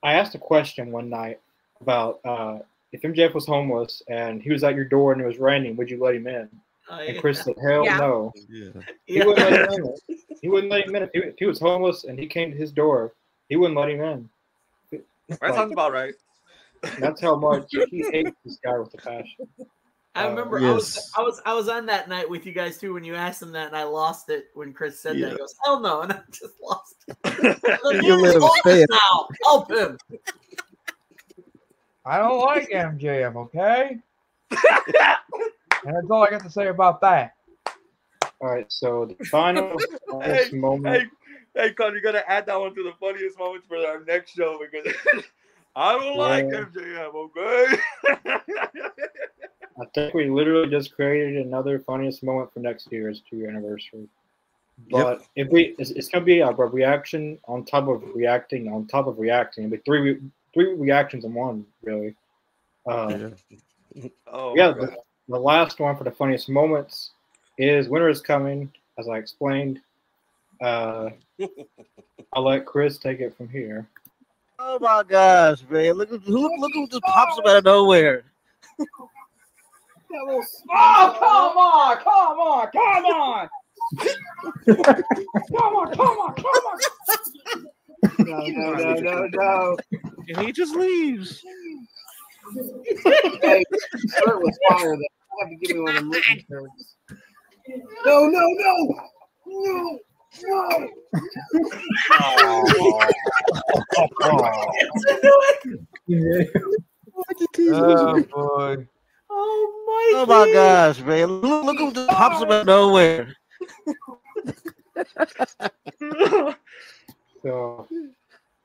I asked a question one night about uh, if MJF was homeless and he was at your door and it was raining, would you let him in? Oh, And yeah. Chris said, "Hell Yeah. no." Yeah. [LAUGHS] He wouldn't let him in. He wouldn't let him in if he, if he was homeless and he came to his door. He wouldn't let him in. That sounds about right. That's how much he hates this guy with a passion. I Uh, remember I was. I was I was on that night with you guys too when you asked him that and I lost it when Chris said that. Yeah. He goes, Hell no, [LAUGHS] and I just lost it. [LAUGHS] You let him say it. now. Help him. I don't like MJF. Okay. and that's all I got to say about that. All right, so the final [LAUGHS] funniest Hey, moment. hey, hey, Con, you gotta add that one to the funniest moments for our next show because I don't like Yeah. MJF, okay? I think we literally just created another funniest moment for next year's two year anniversary. But if we, it's, it's gonna be a, a reaction on top of reacting on top of reacting. It'll be three three reactions in one, really. Uh, Yeah. oh, yeah, the, the last one for the funniest moments is winter is coming, as I explained. Uh, [LAUGHS] I'll let Chris take it from here. Oh my gosh, man! Look at who look who just pops up out of nowhere. [LAUGHS] Oh, come on, come on, come on. come on, come on, come on. No, no, no, no, no. And he just leaves. Hey, shirt was fire. Though. I have to give me one of them written shirts. No, no, no, no, no. [LAUGHS] Oh boy. Oh, oh my Oh my gosh, man! Look, look who just pops up out of nowhere. [LAUGHS] So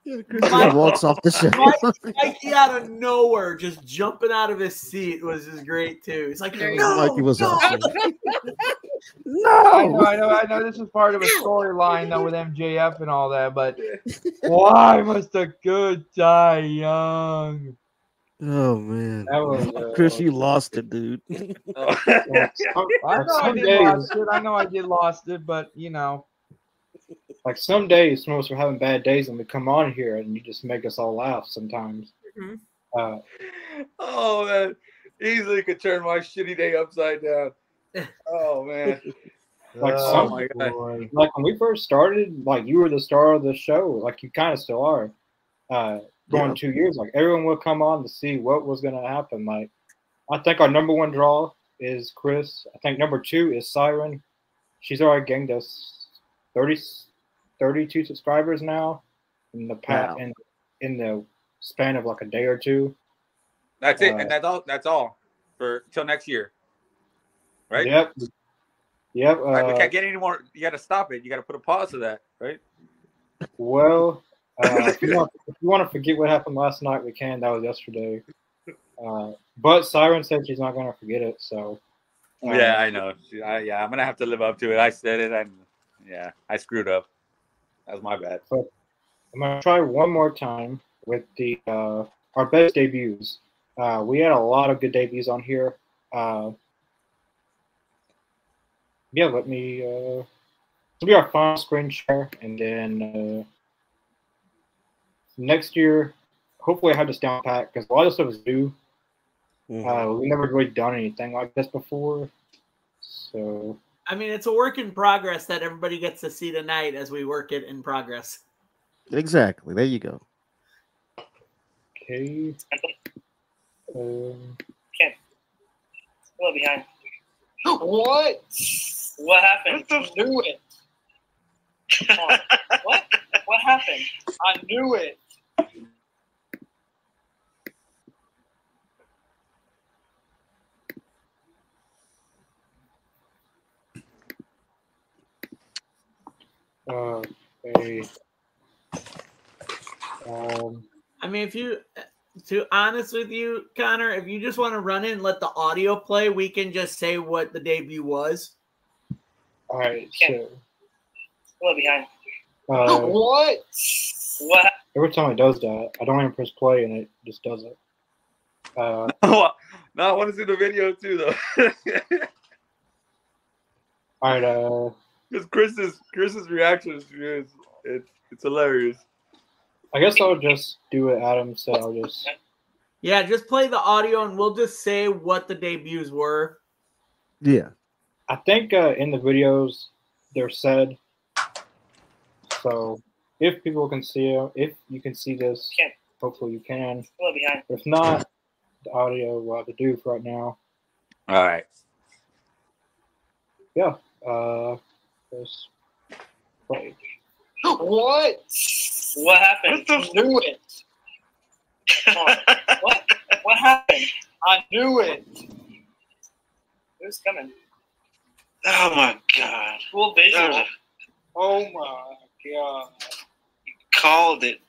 Chris just walks off the show. Mike, Mikey out of nowhere, just jumping out of his seat was just great too. He's like, no, Mikey was no. awesome. [LAUGHS] [LAUGHS] I know, I know, I know. This is part of a storyline though with MJF and all that, but why must a good die young? Oh man, that was [LAUGHS] uh, Chris, you lost it, dude. [LAUGHS] [LAUGHS] some- I know I did days, lost it. I know I did lost it, but you know, like some days, some of us are having bad days, and we come on here and you just make us all laugh sometimes. Mhm. Uh, oh man, easily could turn my shitty day upside down. Oh man, Like oh some- my like when we first started, like you were the star of the show, like you kind of still are. Uh, going Yeah. two years, like everyone would come on to see what was going to happen. Like, I think our number one draw is Chris. I think number two is Siren. She's already gained us 30, 32 subscribers now in the past Wow. in, in the span of like a day or two. that's it, Uh, and that's all. That's all for till next year, right? Yep. Yep. Like, we uh, can't get any more. You got to stop it. You got to put a pause to that, right? Well, uh, if, you [LAUGHS] want, if you want to forget what happened last night, we can. That was yesterday. Uh, but Siren said she's not going to forget it. So Yeah, I know. I, yeah, I'm gonna have to live up to it. I said it, and yeah, I screwed up. That was my bad. But I'm gonna try one more time with the uh, our best debuts. Uh, we had a lot of good debuts on here. Uh, yeah, let me. Uh, this will be our final screen share, and then uh, next year, hopefully, I have this down pat because a lot of stuff is new. Uh, we've never really done anything like this before, so I mean, it's a work in progress that everybody gets to see tonight as we work it in progress. Exactly. There you go. okay. Um, Ken, a little behind. [GASPS] What? What happened? What the- I knew it. What? What happened? I knew it. uh, a, um, I mean, if you, to honest with you, Connor, if you just want to run in and let the audio play, we can just say what the debut was. all right. Ken, So, a little behind. Uh, [LAUGHS] What? What? every time it does that, I don't even press play, and it just does it. Uh, [LAUGHS] now I want to see the video too, though, [LAUGHS] all right. Uh, because Chris's Chris's reaction is it's it's, it's hilarious. I guess I'll just do what Adam said. I'll just. Yeah, just play the audio and we'll just say what the debuts were. Yeah. I think uh, in the videos they're said. So if people can see it, if you can see this, Ken, hopefully you can. a little behind. If not, the audio will have to do for right now. All right. Yeah. Uh, just play. What? What happened? I knew it. Oh, [LAUGHS] what? What happened? I knew it. Who's coming? Oh my god. Cool visual. Oh my god. You called it.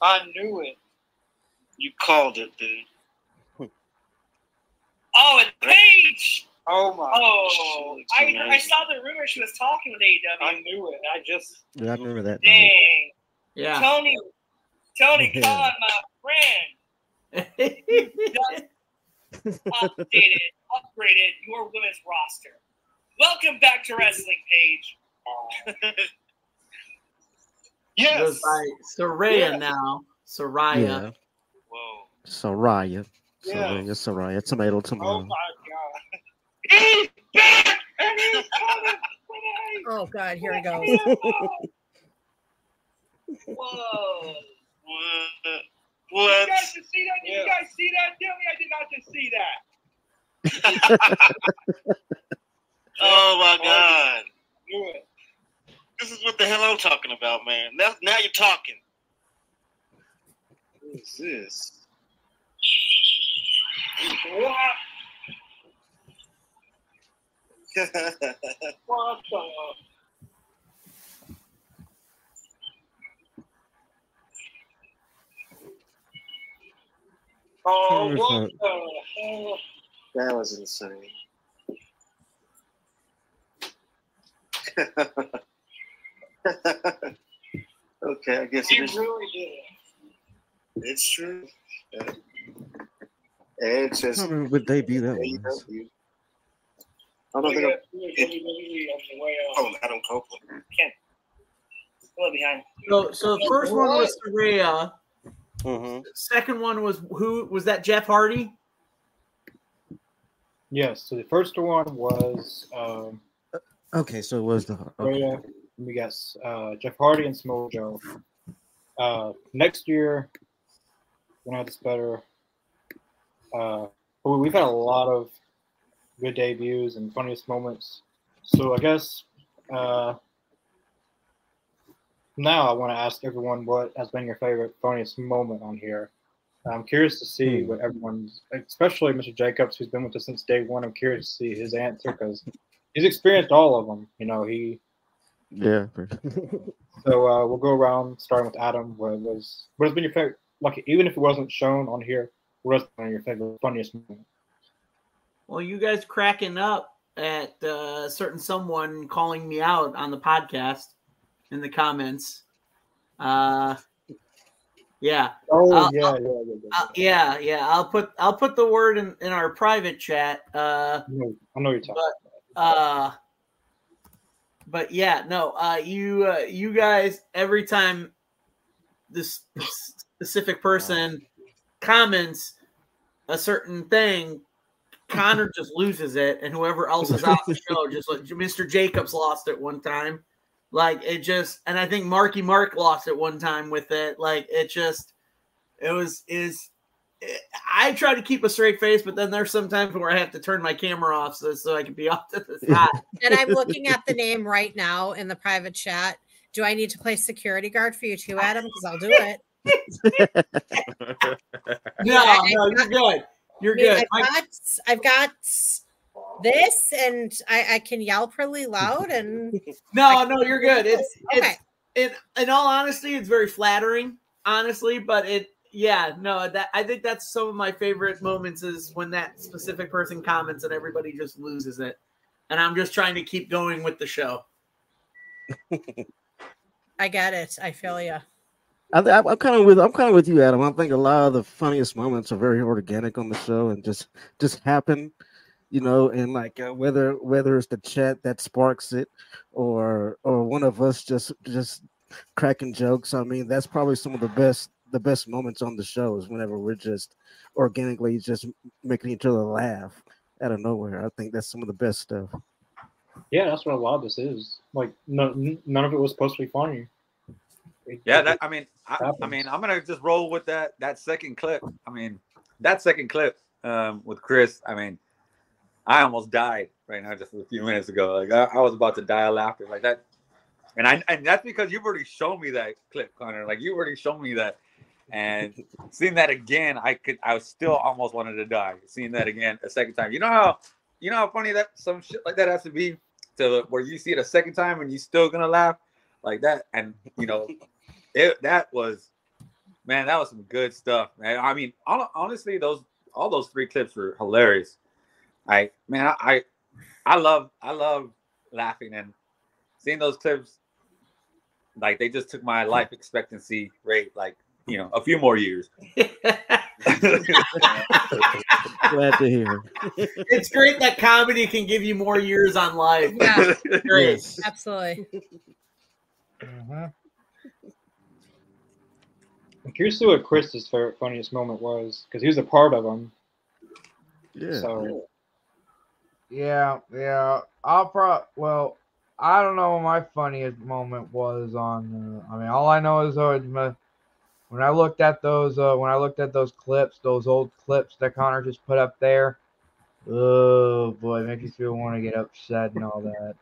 I knew it. You called it, dude. Oh, it's Paige. Oh my. Oh, I, I saw the rumor she was talking with AEW. I knew it. I just. Yeah, I remember that. night. Dang. Yeah. Tony, Tony Yeah. Khan, my friend, just [LAUGHS] updated, upgraded your women's roster. Welcome back to wrestling, [LAUGHS] Paige. Goes yes. by Saraya Yes. now. Saraya. Yeah. Whoa. Saraya. Yeah. Saraya, Saraya. Tomato, tomato. Oh tomato. my god. He's back. And he's coming Oh God, here he goes. Whoa. What? You guys just see that? Did Yeah. you guys see that? Tell me I did not just see that. [LAUGHS] Oh my god. Knew it. This is what the hell I'm talking about, man. Now, now you're talking. What is this? What? What the? Oh, what the hell? that was insane. [LAUGHS] [LAUGHS] okay, I guess He it is. really did. It's true. Uh, Edge I says don't remember what debut that was. AEW. I don't think. I'm- at- look at WWE on the way up. Oh, Adam Copeland. A little behind. So, so the first one was Saraya. Mm-hmm. Second one was who? Was that Jeff Hardy? Yes. So the first one was um, Okay, so it was the. Okay. Rhea. We got uh, Jeff Hardy and Samoa Joe. Uh, next year, we're gonna have this better. Uh, we've had a lot of good debuts and funniest moments. So I guess uh, now I want to ask everyone what has been your favorite funniest moment on here. I'm curious to see what everyone's, especially Mr. Jacobs, who's been with us since day one. I'm curious to see his answer because he's experienced all of them. You know, he Yeah. [LAUGHS] so uh, we'll go around starting with Adam. What was what has been your favorite? Like even if it wasn't shown on here, what has been your favorite funniest moment? well, you guys cracking up at uh, certain someone calling me out on the podcast in the comments. Uh, yeah. Oh I'll- yeah, I'll- yeah, yeah, yeah. Uh, yeah, yeah. I'll put I'll put the word in, in our private chat. Uh, I know, I know you're talking. but uh, but yeah, no. Uh, you uh, you guys every time this specific person comments a certain thing, Connor just loses it, and whoever else is on the show, just like Mr. Jacobs lost it one time. Like it just, and I think Marky Mark lost it one time with it. Like it just, it was is. I try to keep a straight face, but then there's sometimes where I have to turn my camera off so, so I can be [LAUGHS] off to the side. And I'm looking at the name right now in the private chat. Do I need to play security guard for you too, Adam? Because I'll do [LAUGHS] it. [LAUGHS] No, no, you're good. You're I mean, good. I've got, I've got this, and I, I can yell pretty loud. And No, no, you're good. It's Okay. it's in in all honesty, it's very flattering, honestly, but it yeah, no, that I think that's some of my favorite moments is when that specific person comments and everybody just loses it. And I'm just trying to keep going with the show. I get it. I feel you. I, I, I'm kind of with I'm kind of with you, Adam. I think a lot of the funniest moments are very organic on the show and just just happen, you know. And like uh, whether whether it's the chat that sparks it, or or one of us just just cracking jokes. I mean, that's probably some of the best the best moments on the show is whenever we're just organically just making each other laugh out of nowhere. I think that's some of the best stuff. Yeah, that's what a lot of this is. Like, no, none of it was supposed to be funny. It- Yeah, that I mean, I, I mean, I'm gonna just roll with that that second clip. I mean, that second clip um, with Chris. I mean, I almost died right now just a few minutes ago. Like I, I was about to die of laughter like that, and I and that's because you've already shown me that clip, Connor. Like you've already shown me that, and seeing that again, I could I was still almost wanted to die. Seeing that again a second time. You know how you know how funny that some shit like that has to be to where you see it a second time and you still gonna laugh like that, and you know [LAUGHS] it that was man that was some good stuff man i mean hon- honestly those all those three clips were hilarious i man I, I i love i love laughing and seeing those clips like they just took my life expectancy rate like you know a few more years [LAUGHS] Glad to hear. It's great that comedy can give you more years on life. Yeah. Great. Yes. Absolutely. Mhm. I'm curious to what Chris's favorite funniest moment was because he was a part of them. Yeah. So Yeah, yeah. I'll pro. Well, I don't know what my funniest moment was on. Uh, I mean, all I know is uh, my, when I looked at those, uh, when I looked at those clips, those old clips that Connor just put up there. Oh boy, it makes you feel want to get upset and all that.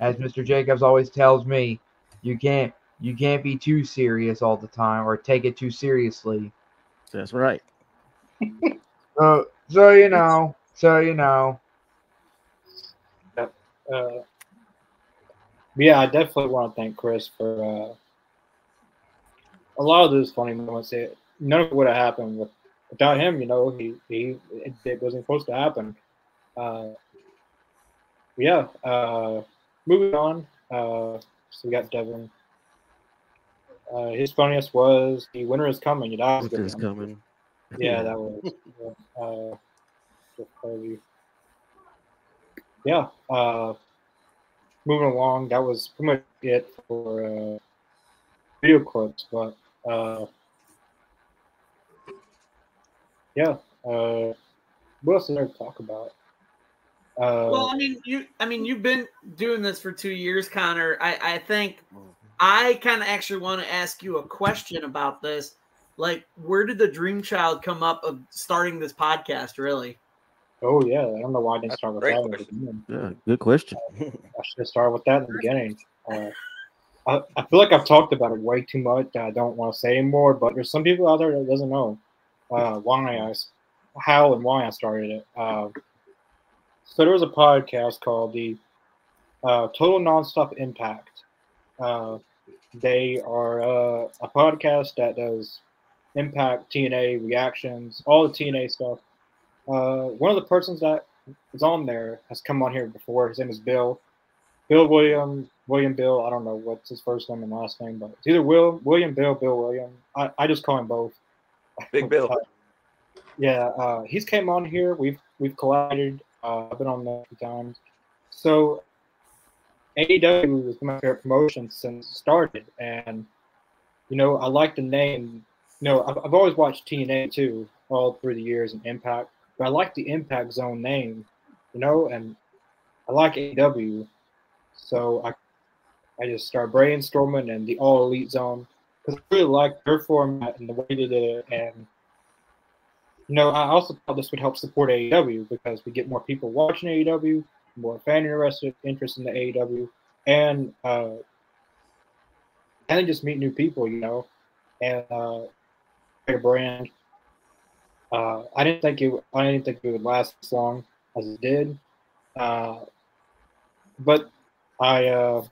As Mr. Jacobs always tells me, you can't you can't be too serious all the time or take it too seriously. That's right. [LAUGHS] So so you know, so you know. uh, yeah, I definitely want to thank Chris for uh, a lot of those funny moments. It, none of it would have happened with, without him. You know, he he it, it wasn't supposed to happen. Uh, yeah. Uh, moving on. Uh, so we got Devin. Uh, his funniest was the winter is coming. You know, Winter is coming. Yeah, [LAUGHS] that was. yeah, uh, crazy. Yeah. Uh, moving along, that was pretty much it for uh, video clips. But uh, yeah. Uh, what else is there to talk about? Uh, Well, I mean, you. I mean, you've been doing this for two years, Connor. I, I think I kind of actually want to ask you a question about this. Like, where did the dream child come up of starting this podcast? Really? oh yeah, I don't know why I didn't start with that in the beginning. Yeah, good question. I should have started with that in the beginning. Uh, I, I feel like I've talked about it way too much. that I don't want to say anymore. But there's some people out there that doesn't know uh, why I, how and why I started it. Uh, so there was a podcast called the uh, Total Nonstop Impact. Uh, they are uh, a podcast that does Impact TNA reactions, all the TNA stuff. Uh, one of the persons that is on there has come on here before. His name is Bill. Bill William William Bill. I don't know what's his first name and last name, but it's either Will William Bill Bill William. I, I just call him both. Big Bill. [LAUGHS] Yeah, uh, he's came on here. We've we've collided. Uh, I've been on there a few times. So AEW is my favorite promotion since it started, and you know I like the name. You know I've, I've always watched TNA too, all through the years and Impact, but I like the Impact Zone name. You know, and I like AEW, so I I just started brainstorming and the All Elite Zone because I really like their format and the way they did it, and you know, I also thought this would help support AEW because we get more people watching AEW, more fan interested interest in the AEW, and uh, and just meet new people, you know, and uh, create a brand. Uh, I didn't think it. I didn't think it would last as long as it did, uh, but I uh,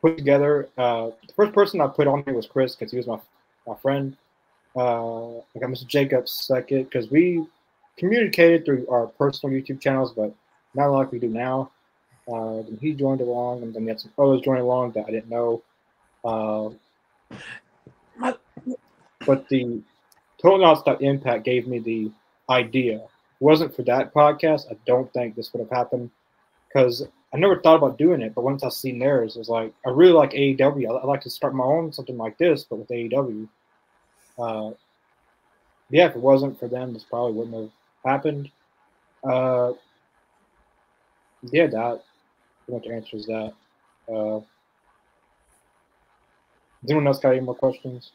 put together. Uh, the first person I put on here was Chris because he was my my friend. Uh, I got Mr. Jacobs second because we communicated through our personal YouTube channels, but not like we do now. Uh, then he joined along, and then we had some others join along that I didn't know. Uh, but the Total Nonstop Impact gave me the idea. It wasn't for that podcast, I don't think this would have happened because I never thought about doing it. But once I seen theirs, it was like I really like AEW. I- I'd like to start my own something like this, but with AEW. Uh, yeah, if it wasn't for them, this probably wouldn't have happened. Uh, yeah, that pretty much answers that. Uh, does anyone else got any more questions?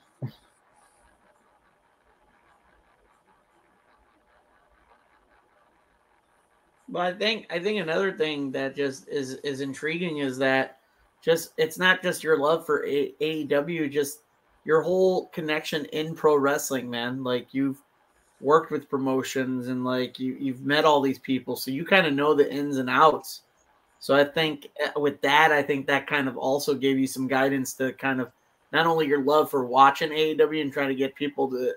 But I think I think another thing that just is is intriguing is that just it's not just your love for AEW, just your whole connection in pro wrestling, man. Like you've worked with promotions and like you you've met all these people, so you kind of know the ins and outs. So I think uh, with that, I think that kind of also gave you some guidance to kind of not only your love for watching AEW and trying to get people to,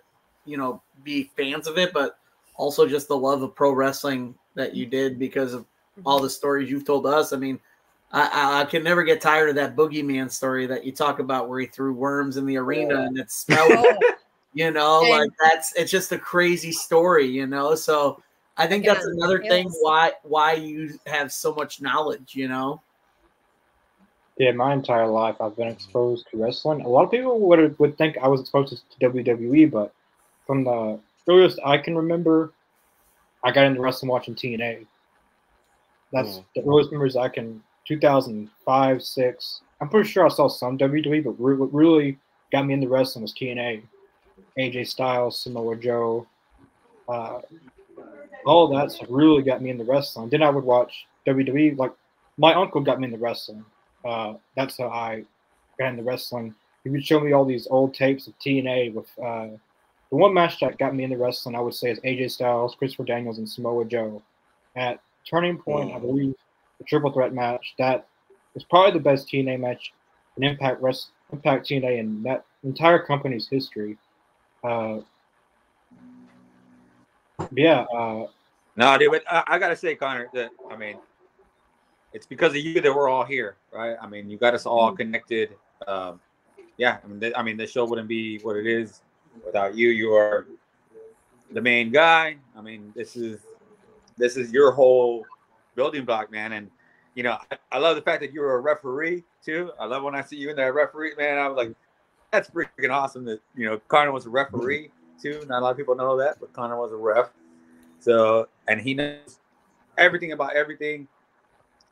you know, be fans of it, but also just the love of pro wrestling that you mm-hmm. did because of mm-hmm. all the stories you've told us. I mean, I, I, I can never get tired of that boogeyman story that you talk about where he threw worms in the arena and it smelled. [LAUGHS] you know, And- like that's it's just a crazy story, you know. So I think that's Yeah, another thing it's- why why you have so much knowledge, you know. Yeah, my entire life I've been exposed to wrestling. A lot of people would would think I was exposed to WWE, but from the earliest I can remember, I got into wrestling watching TNA. That's Mm. the earliest memories I can. 2005, six. I'm pretty sure I saw some WWE, but re- what really got me into wrestling was TNA. AJ Styles, Samoa Joe, uh, all that stuff really got me into wrestling. Then I would watch WWE. Like my uncle got me into wrestling. Uh, that's how I got into wrestling. He would show me all these old tapes of TNA with uh, the one match that got me into wrestling. I would say is AJ Styles, Christopher Daniels, and Samoa Joe. At Turning Point, I believe the triple threat match that was probably the best TNA match in Impact Rest Impact TNA in that entire company's history. Uh, yeah, uh, No, dude, but I, I gotta say, Connor, that I mean, it's because of you that we're all here, right? I mean, you got us all connected. Um, yeah, I mean, th- I mean, the show wouldn't be what it is without you. You are the main guy. I mean, this is this is your whole building block, man. And you know, I, I love the fact that you're a referee too. I love when I see you in there, referee, man. I was like, that's freaking awesome that you know Connor was a referee too. Not a lot of people know that, but Connor was a ref. So, and he knows everything about everything.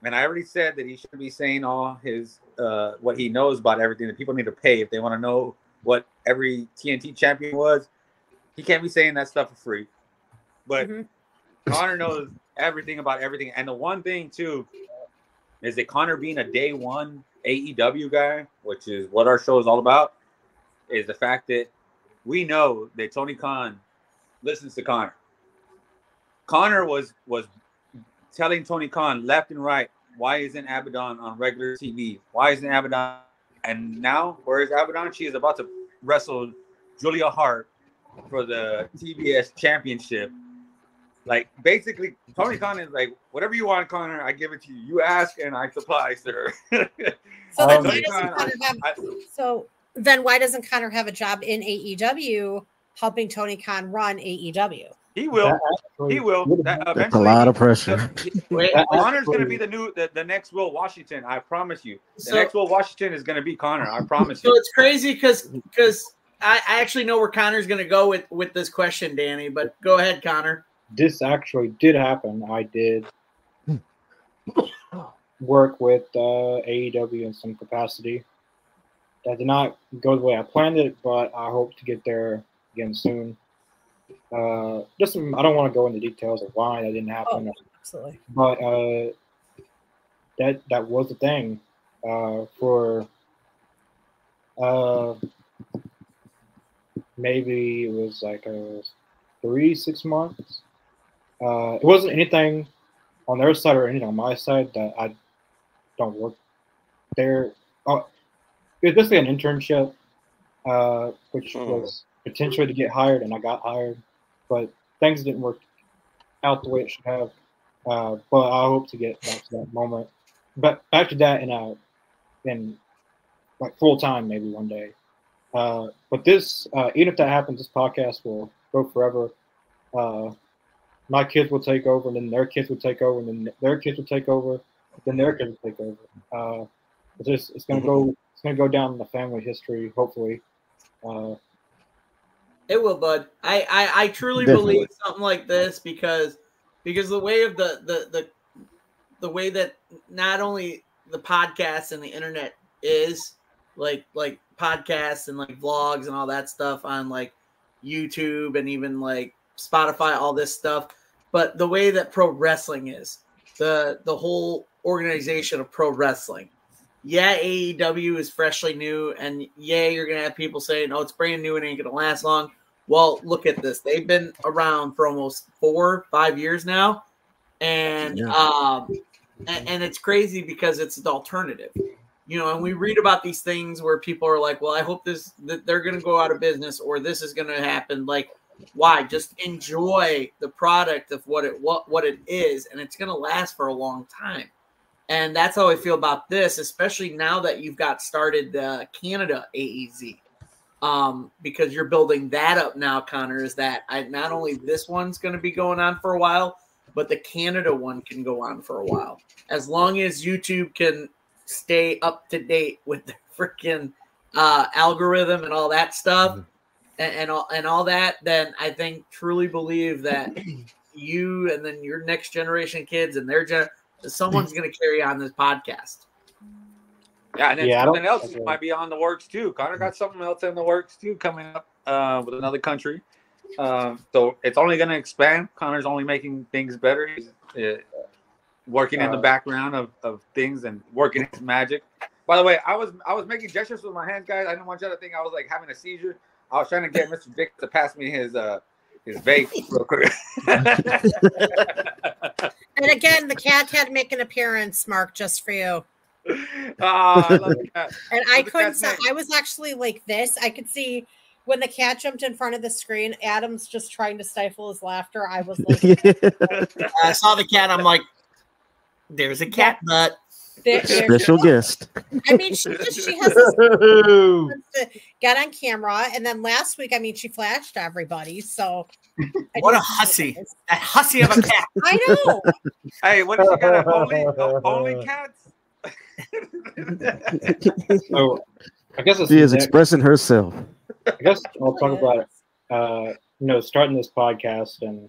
And I already said that he shouldn't be saying all his uh, what he knows about everything. That people need to pay if they want to know what every TNT champion was. He can't be saying that stuff for free. But mm-hmm. Connor knows everything about everything. And the one thing too is that Connor being a day one AEW guy, which is what our show is all about, is the fact that we know that Tony Khan listens to Connor. Connor was was telling Tony Khan left and right, why isn't Abaddon on regular TV? Why isn't Abaddon? And now, where is Abaddon? She is about to wrestle Julia Hart for the TBS championship. like basically Tony Khan is like whatever you want, Connor, I give it to you. You ask and I supply, sir. [LAUGHS] So then, um, why doesn't Khan, Connor have, I- so then why doesn't Connor have a job in AEW helping Tony Khan run AEW? He will. He will. That, That's a lot of pressure. [LAUGHS] Wait, Connor's going to be the new, the, the next Will Washington. I promise you. The So- next Will Washington is going to be Connor. I promise you. So you. it's crazy because because I, I actually know where Connor's going to go with with this question, Danny. But go ahead, Connor. this actually did happen. I did work with uh, AEW in some capacity. That did not go the way I planned it, but I hope to get there again soon. Uh, just some, I don't want to go into details of why that didn't happen, Absolutely. but uh, that that was the thing uh, for uh, maybe it was like a three six months. Uh, it wasn't anything on their side or anything on my side that I don't work there. Oh, it was basically an internship, uh, which was potentially to get hired, and I got hired, but things didn't work out the way it should have. Uh, but I hope to get back to that moment. But back to that in a in like full time maybe one day. Uh, but this, uh, even if that happens, this podcast will go forever. Uh, my kids will take over, and then their kids will take over, and then their kids will take over, then their kids will take over. Uh, it's just it's gonna go it's gonna go down in the family history, hopefully. Uh, It will, bud. I I, I truly Definitely. believe something like this because because the way of the the the the way that not only the podcast and the internet is like like podcasts and like vlogs and all that stuff on like YouTube and even like Spotify, all this stuff, but the way that pro wrestling is the the whole organization of pro wrestling. Yeah, AEW is freshly new, and yeah, you're gonna have people saying, "Oh, it's brand new and ain't gonna last long." Well, look at this; they've been around for almost four, five years now, and Yeah. um, and, and it's crazy because it's an alternative, you know. And we read about these things where people are like, "Well, I hope this that they're gonna go out of business or this is gonna happen." Like, why? Just enjoy the product of what it what what it is, and it's gonna last for a long time. And that's how I feel about this, especially now that you've got started the Canada AEZ. Um, because you're building that up now, Connor, is that I not only this one's going to be going on for a while, but the Canada one can go on for a while. As long as YouTube can stay up to date with the [LAUGHS] freaking uh, algorithm and all that stuff and, and all and all that, then I think truly believe that [CLEARS THROAT] you and then your next generation kids and their gen someone's going to carry on this podcast. Yeah, and then Yeah, something don't- else might be on the works too. Connor got something else in the works too coming up uh, with another country. Um, so it's only going to expand. Connor's only making things better. He's uh, working in the Uh, background of, of things and working his magic. By the way, I was I was making gestures with my hands, guys. I didn't want you to think I was like having a seizure. I was trying to get Mr. Dick to pass me his uh his vape real quick. [LAUGHS] [LAUGHS] And again, the cat had to make an appearance, Mark, just for you. [LAUGHS] Ah, I love the cat. And I the couldn't. cat's I was actually like this. I could see when the cat jumped in front of the screen. Adam's just trying to stifle his laughter. I was like, [LAUGHS] I saw the cat. I'm like, there's a cat butt. There- there- Special guest. I mean, she just she has this [LAUGHS] to get on camera, and then last week, I mean, she flashed everybody. So I What a just- hussy! That hussy of a cat. [LAUGHS] I know. hey, what is she got? Only [LAUGHS] only cats? so I guess it's She is next- expressing herself. I guess I'll talk about uh, you know starting this podcast and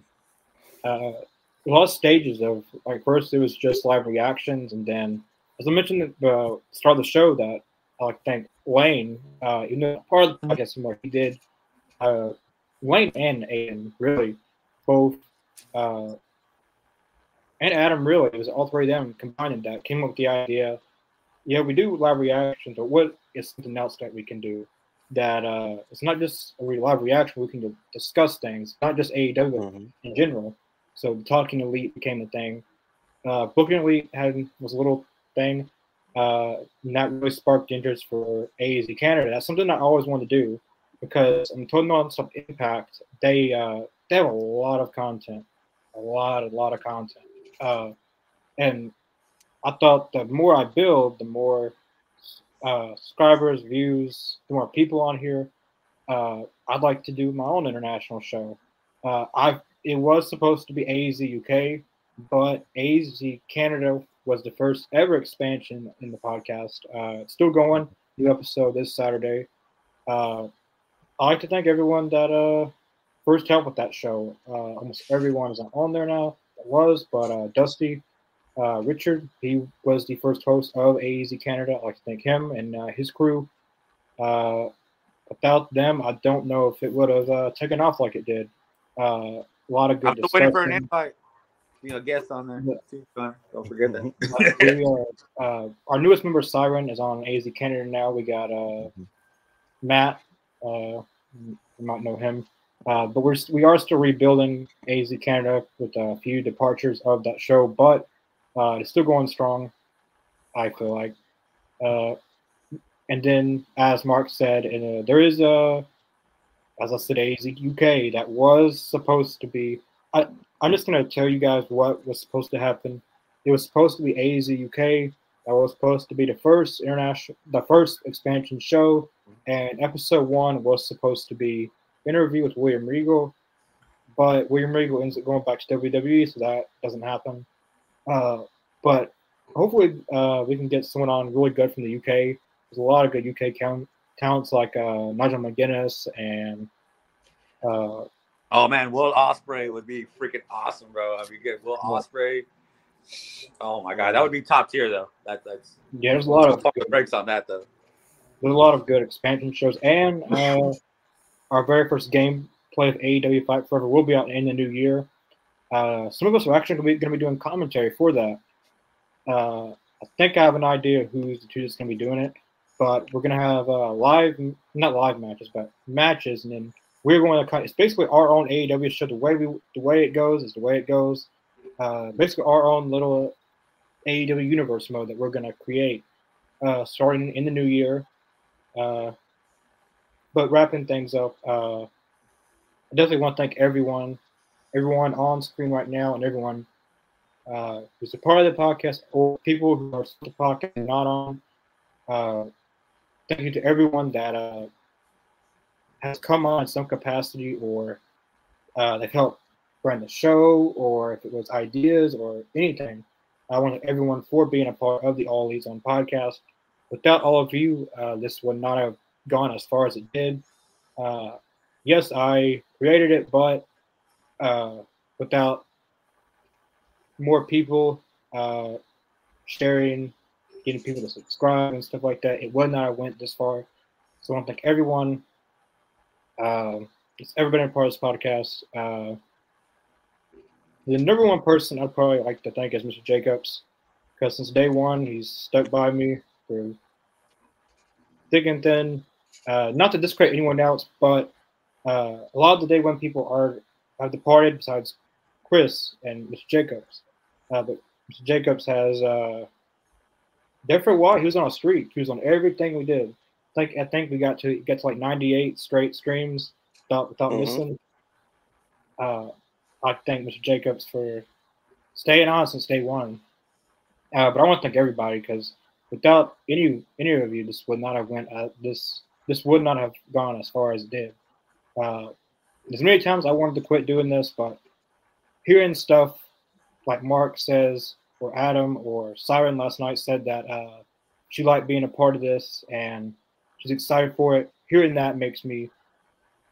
uh, a lot of stages of like first it was just live reactions and then as I mentioned at the start of the show that I think Wayne, uh, you know, part of the podcast more he did uh, Wayne and Aiden really both uh, and Adam really it was all three of them combining that came up with the idea. Yeah, we do live reactions, but what is something else that we can do? that uh, it's not just a live reaction. We can discuss things, not just AEW in general. So talking elite became a thing. Uh, booking elite had was a little thing. Uh, and that really sparked interest for AEZ Canada. That's something I always wanted to do because I'm talking about some impact. They uh, they have a lot of content. A lot, a lot of content. Uh, and I thought the more I build, the more uh, subscribers, views, the more people on here. Uh, I'd like to do my own international show. Uh, I it was supposed to be AEZ UK, but AEZ Canada was the first ever expansion in the podcast. Uh, still going. New episode this Saturday. Uh, I'd like to thank everyone that uh, first helped with that show. Uh, almost everyone is on there now. It was, but uh, Dusty, uh, Richard, he was the first host of AEZ Canada. I'd like to thank him and uh, his crew. Uh, without them, I don't know if it would have uh, taken off like it did. Uh, a lot of good I'm still waiting for an invite. You know, guest on there. too. Don't forget that. [LAUGHS] we are, uh, our newest member, Siren, is on AEZ Canada now. We got uh, Matt. Uh, you might know him. Uh, but we're we are still rebuilding AEZ Canada with a few departures of that show, but uh, it's still going strong. I feel like. Uh, and then, as Mark said, and, uh, there is a, as I said, AEZ UK that was supposed to be. I, I'm just gonna tell you guys what was supposed to happen. It was supposed to be AEZ UK. That was supposed to be the first international, the first expansion show, and episode one was supposed to be interview with William Regal, but William Regal ends up going back to WWE, so that doesn't happen. Uh, but hopefully, uh, we can get someone on really good from the UK. There's a lot of good UK count, talents like uh, Nigel McGuinness and uh, Oh man, Will Ospreay would be freaking awesome, bro. I mean, get Will Ospreay. Oh my god, that would be top tier though. That, that's Yeah, there's a lot of- fucking breaks on that though. there's a lot of good expansion shows, and uh, [LAUGHS] our very first gameplay of AEW Fight Forever will be out in the new year. Uh, some of us are actually going to be, doing commentary for that. Uh, I think I have an idea who's the two that's going to be doing it, but we're going to have uh, live, not live matches, but matches, and then we're going to cut. It's basically our own AEW show. The way we, the way it goes is the way it goes. Uh, basically, our own little AEW universe mode that we're going to create, uh, starting in the new year. Uh, but wrapping things up, uh, I definitely want to thank everyone, everyone on screen right now, and everyone uh, who's a part of the podcast, or people who are the podcast not on. Uh, thank you to everyone that uh, has come on in some capacity, or uh, they've helped run the show, or if it was ideas or anything. I want everyone for being a part of the All Elite Zone podcast. Without all of you, uh, this would not have gone as far as it did. Uh, yes, I created it, but uh, without more people uh, sharing, getting people to subscribe and stuff like that, it would not have went this far. So I want to thank everyone um, that's ever been a part of this podcast. Uh, the number one person I'd probably like to thank is Mr. Jacobs, because since day one he's stuck by me through thick and thin. Uh, not to discredit anyone else, but uh, a lot of the day when people are have departed, besides Chris and Mr. Jacobs, uh, but Mr. Jacobs has uh, there for a while. He was on a streak. He was on everything we did. I think I think we got to get to like 98 straight streams without without Mhm. missing. Uh, I thank Mr. Jacobs for staying on since day one. Uh, but I want to thank everybody because without any any of you, this would not have went uh, this this would not have gone as far as it did. Uh, as many times I wanted to quit doing this, but hearing stuff like Mark says, or Adam, or Siren last night said that uh, she liked being a part of this and she's excited for it. Hearing that makes me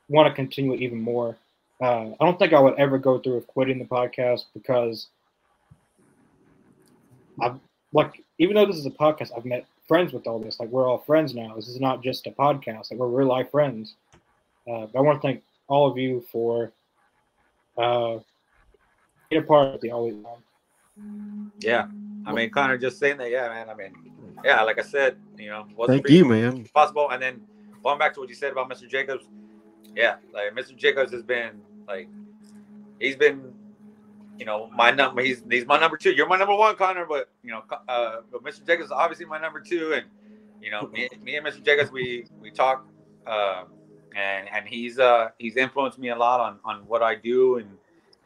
want to continue it even more. Uh, I don't think I would ever go through with quitting the podcast because I've like even though this is a podcast, I've met friends with all this. Like we're all friends now. This is not just a podcast. Like we're real life friends. Uh, but I want to thank all of you for uh, being a part of the Always. Yeah. I mean, Connor just saying that. Yeah, man. I mean, yeah, like I said, you know, Thank you, man. possible. And then going back to what you said about Mr. Jacobs, yeah, like Mr. Jacobs has been like, he's been, you know, my number. He's he's my number two. You're my number one, Connor. But you know, uh, but Mr. Jacobs is obviously my number two. And you know, me, me and Mr. Jacobs, we we talk, uh, and and he's uh he's influenced me a lot on on what I do and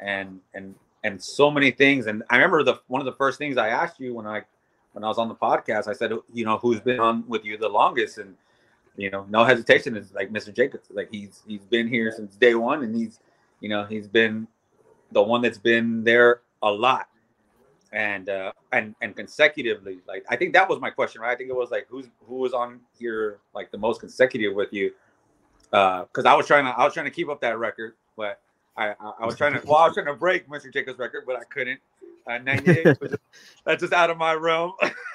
and and and so many things. And I remember the one of the first things I asked you when I when I was on the podcast, I said, you know, who's been on with you the longest? And you know, no hesitation is like Mr. Jacobs. Like he's he's been here since day one, and he's you know he's been the one that's been there a lot and uh and and consecutively like i think that was my question right i think it was like who's who was on here like the most consecutive with you uh because i was trying to i was trying to keep up that record but i i, I was trying to [LAUGHS] well i was trying to break mr jacobs record but i couldn't. Uh, 98 [LAUGHS] was just- that's just out of my realm. [LAUGHS]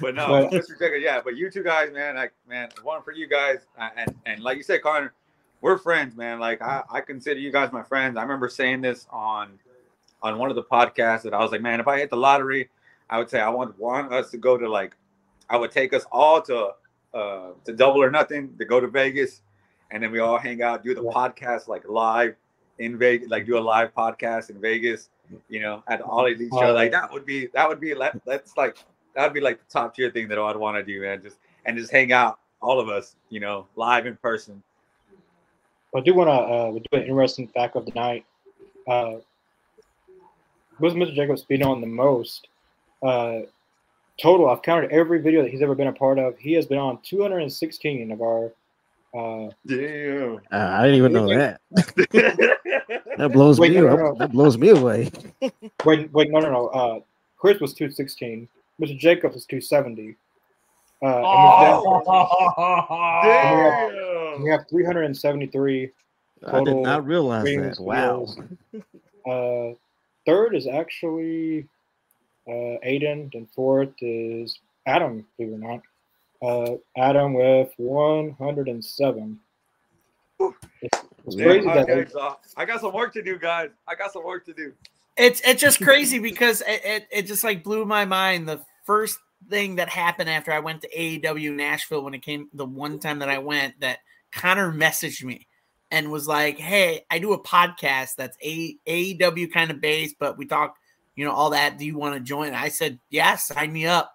But no But- mr jacobs yeah but you two guys man like man one for you guys. Uh, and and like you said connor we're friends man. Like i i consider you guys my friends. I remember saying this on on one of the podcasts that I was like, man, if I hit the lottery, I would say I want want us to go to like, I would take us all to uh to double or nothing to go to Vegas, and then we all hang out, do the podcast like live in Vegas, like do a live podcast in Vegas, you know, at all of these shows. Like that would be that would be let that's like that would be like the top tier thing that I'd want to do, man. Just and just hang out, all of us, you know, live in person. I do want to uh, do an interesting fact of the night. Uh, with Mr. Jacobs being on the most, uh, total, I've counted every video that he's ever been a part of. He has been on 216 of our. Uh, Damn. Uh, I didn't even know that. [LAUGHS] that blows Wait, me. no, up. no, no. That blows me away. wait, wait, no, no, no. Uh, Chris was 216. Mr. Jacobs was 270. Uh, Oh. with that- and we have- we have 373 I did not realize streams, that. Wow. Uh, third is actually uh, Aiden, and fourth is Adam, believe it or not. Uh, Adam with 107. It's, it's crazy that okay, so I got some work to do, guys. I got some work to do. It's it's just crazy because it, it, it just like blew my mind. The first thing that happened after I went to AEW Nashville when it came the one time that I went that Connor messaged me and was like, "Hey, I do a podcast that's a AEW kind of based, but we talk, you know, all that. Do you want to join?" I said, "Yeah, sign me up."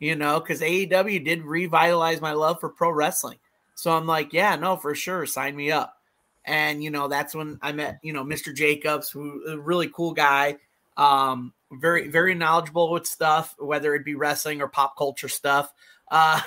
You know, because AEW did revitalize my love for pro wrestling. So I'm like, "Yeah, no, for sure, sign me up." and you know that's when I met you know Mr. Jacobs, who a really cool guy, um, very very knowledgeable with stuff, whether it be wrestling or pop culture stuff. Uh,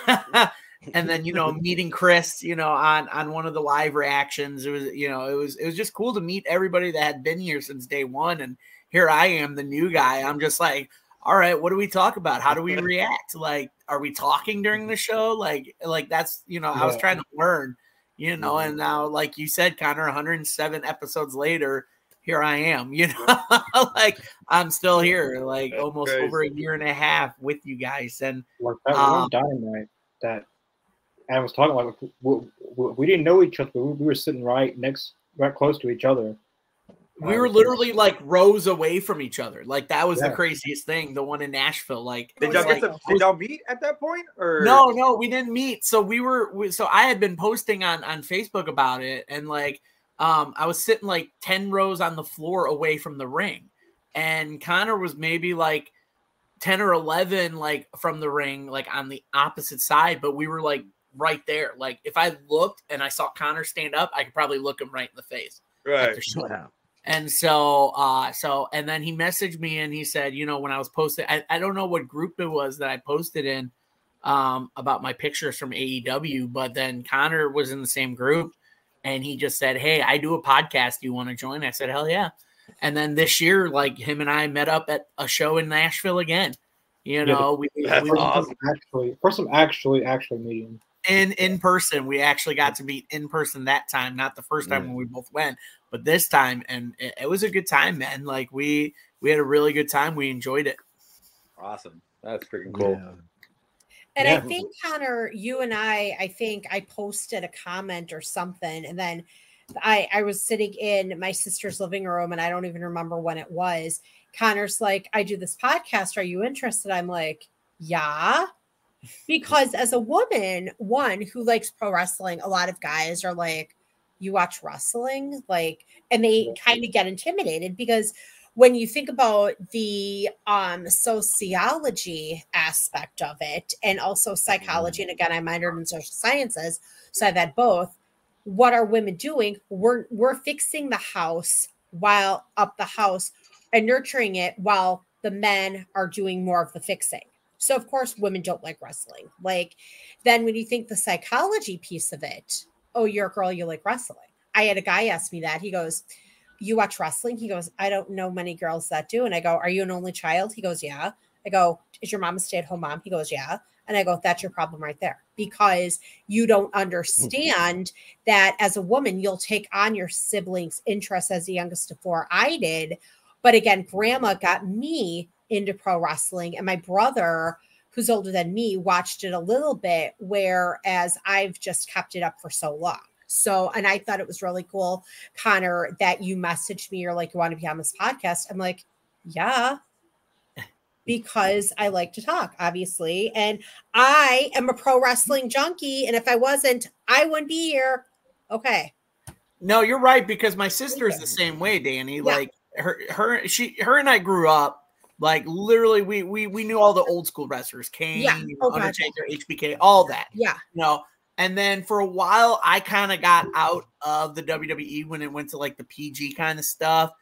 [LAUGHS] and then you know [LAUGHS] meeting Chris, you know on on one of the live reactions, it was you know it was it was just cool to meet everybody that had been here since day one, and here I am, the new guy. I'm just like. All right, what do we talk about? How do we [LAUGHS] react? Like, are we talking during the show? Like, like that's you know, I was trying to learn you know and now like you said connor 107 episodes later here i am [LAUGHS] you know like i'm still here like almost crazy. over a year and a half with you guys and like that Um, dynamite that Adam was talking about. We, we, we didn't know each other, but we, we were sitting right next, right close to each other. We were literally like rows away from each other like that was Yeah. the craziest thing the one in nashville like it Did was y'all get like- to, did y'all meet at that point or No, no, we didn't meet. So we were we, so I had been posting on on Facebook about it and like um I was sitting like 10 rows on the floor away from the ring and Connor was maybe like 10 or 11 like from the ring like on the opposite side but we were like right there like if I looked and I saw Connor stand up I could probably look him right in the face Right. After showing Wow. and so, uh, so, and then he messaged me and he said, you know, when I was posted, I, I don't know what group it was that I posted in um, about my pictures from AEW, but then Connor was in the same group and he just said, Hey, I do a podcast. Do you want to join? I said, Hell yeah. And then this year, like him and I met up at a show in Nashville again. You Yeah, know, we, That's we First awesome. time Actually, first time actually, actually meeting. in in person. We actually got to meet in person that time, not the first time Yeah. when we both went, but this time, and it, it was a good time, man. Like we we had a really good time. We enjoyed it. Awesome. That's freaking cool. Yeah. And I think Connor, you and I, I think I posted a comment or something, and then I I was sitting in my sister's living room, and I don't even remember when it was. Connor's like, "I do this podcast. Are you interested?" I'm like, "Yeah," because as a woman, one who likes pro wrestling, a lot of guys are like, "You watch wrestling?" Like, and they kind of get intimidated because when you think about the um sociology aspect of it and also psychology and again i minored in social sciences so i've had both what are women doing we're we're fixing the house while up the house and nurturing it while the men are doing more of the fixing. So of course women don't like wrestling. Like then when you think the psychology piece of it, oh, you're a girl, you like wrestling. I had a guy ask me that. He goes, You watch wrestling? He goes, I don't know many girls that do. And I go, Are you an only child? He goes, Yeah. I go, Is your mom a stay at home mom? He goes, Yeah. And I go, That's your problem right there because you don't understand [LAUGHS] that as a woman, you'll take on your siblings' interests as the youngest of four. I did. But again, grandma got me into pro wrestling, and my brother, who's older than me, watched it a little bit, whereas I've just kept it up for so long. So, and I thought it was really cool, Connor, that you messaged me or like you want to be on this podcast. I'm like, yeah, [LAUGHS] because I like to talk, obviously. And I am a pro wrestling junkie. And if I wasn't, I wouldn't be here. Okay. No, you're right because my sister is the same way, Danny. Like her, her, she, her, and I grew up like literally. We we we knew all the old school wrestlers, Kane, Yeah. Oh, gotcha. Undertaker, HBK, all that. Yeah. You know, and then for a while, I kind of got out of the WWE when it went to like the PG kind of stuff,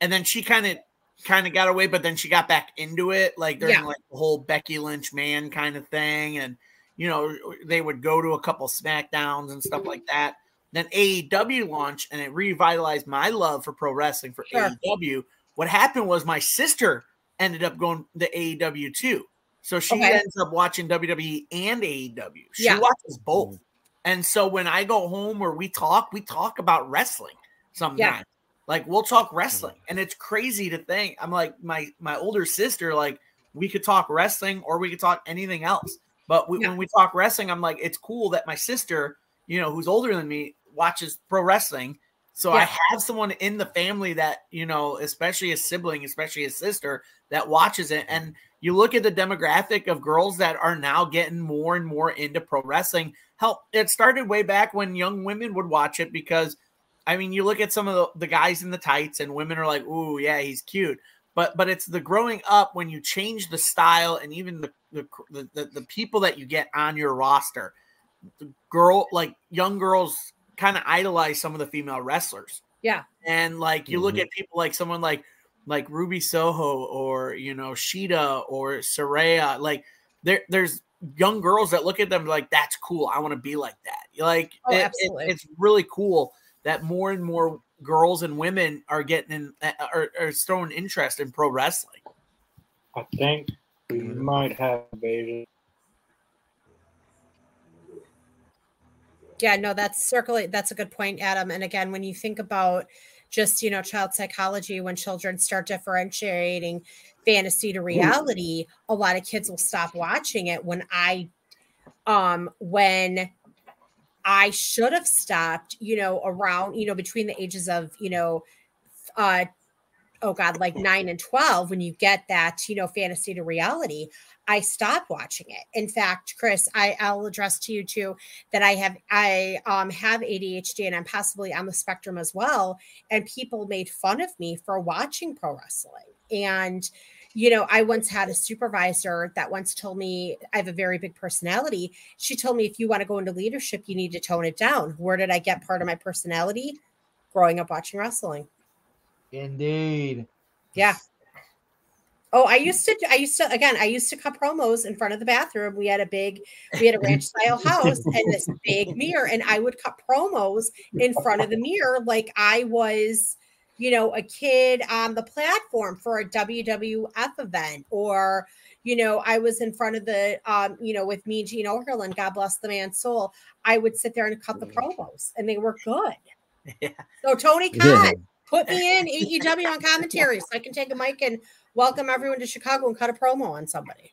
and then she kind of kind of got away, but then she got back into it, like during Yeah. like the whole Becky Lynch man kind of thing, and you know they would go to a couple Smackdowns and stuff mm-hmm. like that. Then AEW launched, and it revitalized my love for pro wrestling for Sure. AEW. What happened was my sister ended up going to AEW too. So she Okay. ends up watching WWE and AEW. She Yeah. watches both. Mm-hmm. And so when I go home or we talk, we talk about wrestling sometimes. Like we'll talk wrestling. Mm-hmm. And it's crazy to think. I'm like my my older sister, like we could talk wrestling or we could talk anything else. But we, when we talk wrestling, I'm like, it's cool that my sister, you know, who's older than me, watches pro wrestling. So I have someone in the family that, you know, especially a sibling, especially a sister that watches it. And you look at the demographic of girls that are now getting more and more into pro wrestling. Help it started way back when young women would watch it because I mean, you look at some of the, the guys in the tights and women are like, "Ooh, yeah, he's cute." But but it's the growing up when you change the style and even the the the, the, the people that you get on your roster. The girl like young girls kind of idolize some of the female wrestlers. Yeah. And like you look at people like someone like like Ruby Soho or you know Shida or Saraya, like there there's young girls that look at them like that's cool. I want to be like that. Like Oh, it- it- absolutely. it's really cool that more and more girls and women are getting in uh, are, are showing interest in pro wrestling. I think we Mm-hmm. might have Asia. Yeah, no, that's circulating. That's a good point, Adam. And again, when you think about just, you know, child psychology, when children start differentiating fantasy to reality, a lot of kids will stop watching it when I, um, when I should have stopped, you know, around, you know, between the ages of, you know, uh, oh God, like nine and 12, when you get that, you know, fantasy to reality, I stopped watching it. In fact, Chris, I, I'll address to you too that I have I um have ADHD and I'm possibly on the spectrum as well. And people made fun of me for watching pro wrestling. And you know, I once had a supervisor that once told me I have a very big personality. She told me if you want to go into leadership, you need to tone it down. Where did I get part of my personality? Growing up watching wrestling. Indeed. Yeah. Oh, I used to. I used to again. I used to cut promos in front of the bathroom. We had a big, we had a ranch style house and this big mirror, and I would cut promos in front of the mirror like I was, you know, a kid on the platform for a WWF event, or you know, I was in front of the, um, you know, with me, and Gene Okerlund, God bless the man's soul. I would sit there and cut the promos, and they were good. [LAUGHS] Yeah. So Tony Khan. Put me in AEW on commentary so I can take a mic and welcome everyone to Chicago and cut a promo on somebody.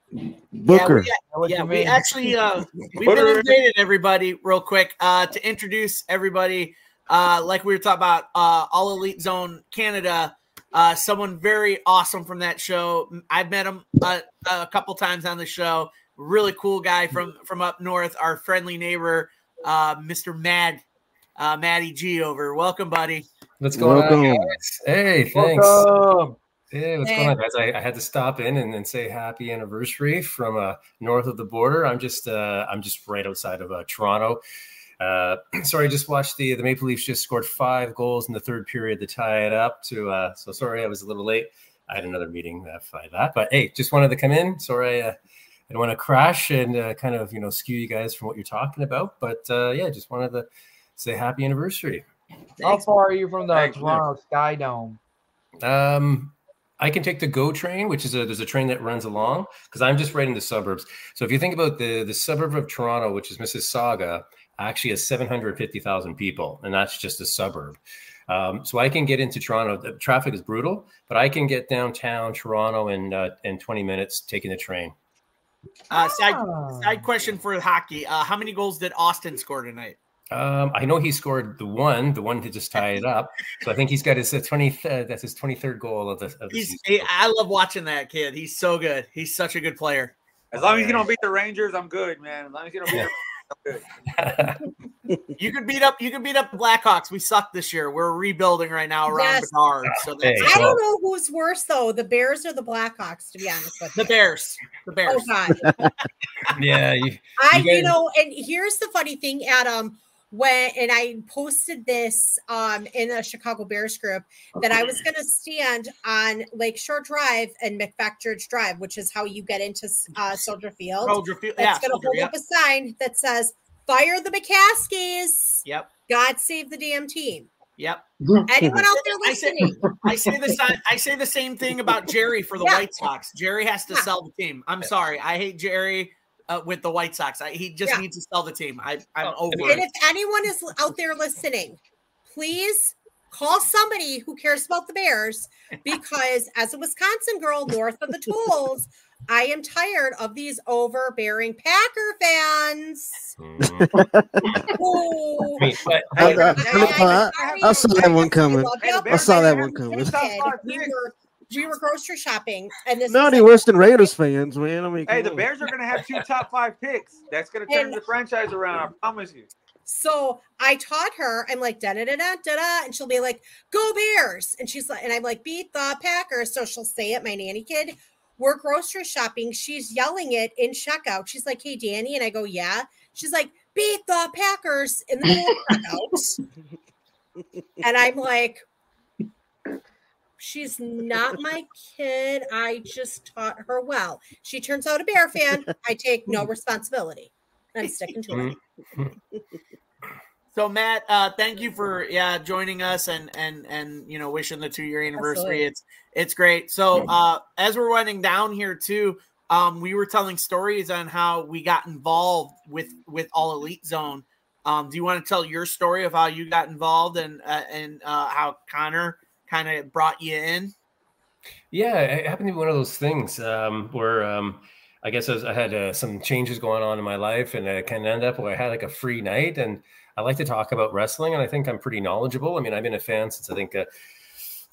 Booker. Yeah, we, yeah, we actually uh [LAUGHS] we've been invited everybody real quick uh to introduce everybody uh like we were talking about uh All Elite Zone Canada uh someone very awesome from that show. I've met him uh, a couple times on the show. Really cool guy from from up north, our friendly neighbor uh Mr. Mad uh Matty G over. Welcome buddy. What's going Welcome. on, guys? Hey, thanks. Welcome. Hey, what's Hey. going on, guys? I, I had to stop in and, and say happy anniversary from uh, north of the border. I'm just uh, I'm just right outside of uh, Toronto. Uh, [CLEARS THROAT] sorry, I just watched the the Maple Leafs just scored five goals in the third period to tie it up. To uh, so sorry, I was a little late. I had another meeting by that. But hey, just wanted to come in. Sorry, uh, I don't want to crash and uh, kind of you know skew you guys from what you're talking about. But uh, yeah, just wanted to say happy anniversary. How far are you from the Thanks, Toronto Sky Dome? Um, I can take the GO train, which is a there's a train that runs along because I'm just right in the suburbs. So if you think about the the suburb of Toronto, which is Mississauga, actually has 750,000 people, and that's just a suburb. Um, so I can get into Toronto. The traffic is brutal, but I can get downtown Toronto in uh, in 20 minutes taking the train. Uh, side Ah. side question for hockey: uh, How many goals did Auston score tonight? Um, I know he scored the one, the one to just tie it up. So I think he's got his uh, 20. Uh, that's his 23rd goal of the. Of the He's, season. he, I love watching that kid. He's so good. He's such a good player. As long as you don't beat the Rangers, I'm good, man. As long as you don't beat the [LAUGHS] You could beat up. You could beat up the Blackhawks. We suck this year. We're rebuilding right now around Yes. Bedard. So that's I don't know who's worse though, the Bears or the Blackhawks, to be honest with you. the Bears. The Bears. Oh God. [LAUGHS] yeah, you, I, you you, know, and here's the funny thing, Adam. When and I posted this um in a Chicago Bears group that I was going to stand on Lakeshore Drive and McFetridge Drive, which is how you get into uh, Soldier Field. Soldier Field, That's yeah, going to hold yep. up a sign that says "Fire the McCaskeys." Yep. God save the damn team. Yep. Anyone out there I say, listening? I say the I say the same thing about Jerry for the Yeah. White Sox. Jerry has to sell the team. I'm sorry. I hate Jerry uh, with the White Sox. I, he just Yeah. needs to sell the team. I, I'm over And it. if anyone is out there listening, please call somebody who cares about the Bears [LAUGHS] because, as a Wisconsin girl north of the tolls, I am tired of these overbearing Packer fans. [LAUGHS] Who- I but- I, I- I- I- I saw that one coming. I saw that one coming. we were we were grocery shopping, and this Not was any like- worse than Raiders fans, man. I mean, Hey, the on. Bears are gonna have two [LAUGHS] top five picks. That's gonna turn And- the franchise around. I promise you. So I taught her, I'm like, da da da da da da, and she'll be like, go Bears. And she's like, and I'm like, beat the Packers. So she'll say it, my nanny kid. We're grocery shopping. She's yelling it in checkout. She's like, hey, Danny. And I go, yeah. She's like, beat the Packers in the middle checkout. [LAUGHS] and I'm like, she's not my kid. I just taught her well. She turns out a Bear fan. I take no responsibility. I'm sticking to it. So Matt, uh, thank you for yeah joining us and and and you know wishing the two year anniversary. Absolutely. It's it's great. So uh, as we're running down here too, um, we were telling stories on how we got involved with with All Elite Zone. Um, do you want to tell your story of how you got involved and uh, and uh, how Connor kind of brought you in? Yeah, it happened to be one of those things um, where um, I guess I, was, I had uh, some changes going on in my life, and I kind of ended up where I had like a free night, and I like to talk about wrestling, and I think I'm pretty knowledgeable. I mean, I've been a fan since I think uh,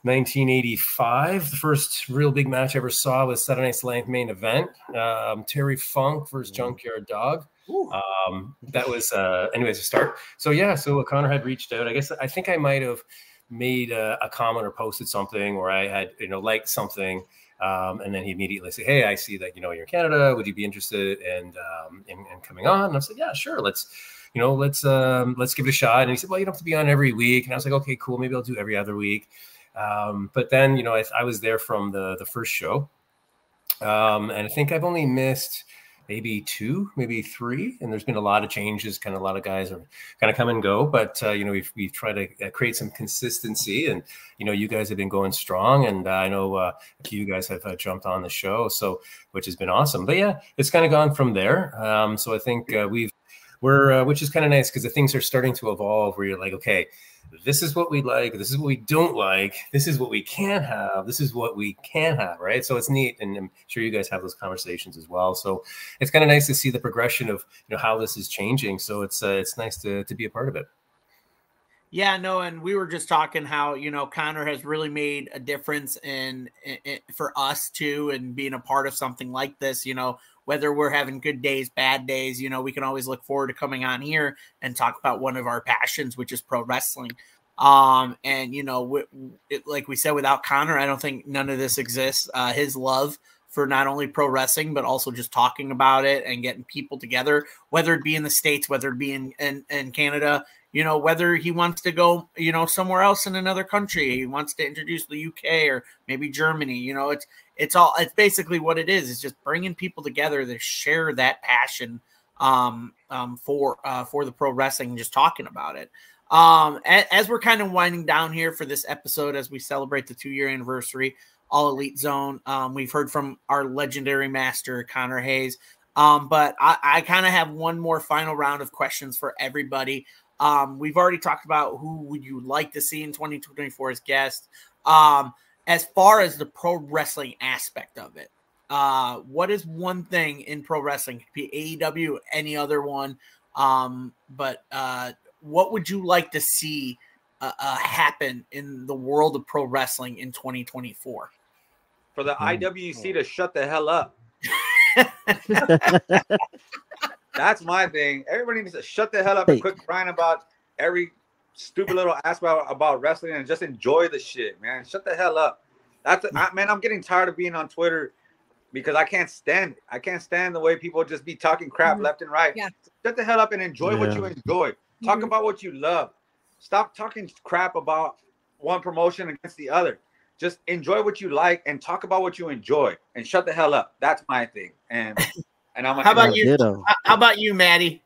1985. The first real big match I ever saw was Saturday Night's Length main event, um, Terry Funk versus Junkyard Dog. Um, that was, uh, anyways, a start. So yeah, so Connor had reached out. I guess I think I might have made a, a comment or posted something, or I had you know liked something, um, and then he immediately said, "Hey, I see that you know you're in Canada. Would you be interested in um, in, in coming on?" And I said, "Yeah, sure. Let's." You know, let's um, let's give it a shot. And he said, "Well, you don't have to be on every week." And I was like, "Okay, cool. Maybe I'll do every other week." Um, but then, you know, I, I was there from the the first show, um, and I think I've only missed maybe two, maybe three. And there's been a lot of changes. Kind of a lot of guys are kind of come and go, but uh, you know, we've we've tried to uh, create some consistency. And you know, you guys have been going strong, and uh, I know uh, a few guys have uh, jumped on the show, so which has been awesome. But yeah, it's kind of gone from there. Um, so I think uh, we've we're uh, which is kind of nice because the things are starting to evolve where you're like okay this is what we like this is what we don't like this is what we can have this is what we can have right? So it's neat and i'm sure you guys have those conversations as well. So it's kind of nice to see the progression of you know how this is changing. So it's uh, it's nice to, to be a part of it. Yeah, no, and we were just talking how you know Connor has really made a difference in, in, in- for us too, and being a part of something like this. You know, whether we're having good days, bad days, you know, we can always look forward to coming on here and talk about one of our passions, which is pro wrestling. Um, and you know, it, like we said, without Connor, I don't think none of this exists. Uh, his love for not only pro wrestling but also just talking about it and getting people together, whether it be in the states, whether it be in in, in Canada, you know, whether he wants to go, you know, somewhere else in another country, he wants to introduce the UK or maybe Germany. You know, it's it's all it's basically what it is. It's just bringing people together to share that passion um, um, for uh, for the pro wrestling, and just talking about it. Um, as, we're kind of winding down here for this episode, as we celebrate the two year anniversary, All Elite Zone, um, we've heard from our legendary master Connor Hayes. Um, but I, I kind of have one more final round of questions for everybody. Um, we've already talked about who would you like to see in 2024 as guests. Um, as far as the pro wrestling aspect of it, uh, what is one thing in pro wrestling? It could be AEW, any other one. Um, but uh, what would you like to see uh, uh, happen in the world of pro wrestling in 2024? For the IWC to shut the hell up. [LAUGHS] That's my thing. Everybody needs to shut the hell up and quit crying about every stupid little ass about, about wrestling and just enjoy the shit, man. Shut the hell up. That's I, man. I'm getting tired of being on Twitter because I can't stand it. I can't stand the way people just be talking crap Mhm. left and right. Yeah. Shut the hell up and enjoy what you enjoy. Talk Mhm. about what you love. Stop talking crap about one promotion against the other. Just enjoy what you like and talk about what you enjoy and shut the hell up. That's my thing. And and I'm like, How about you? Ditto. How- How about you, Maddie?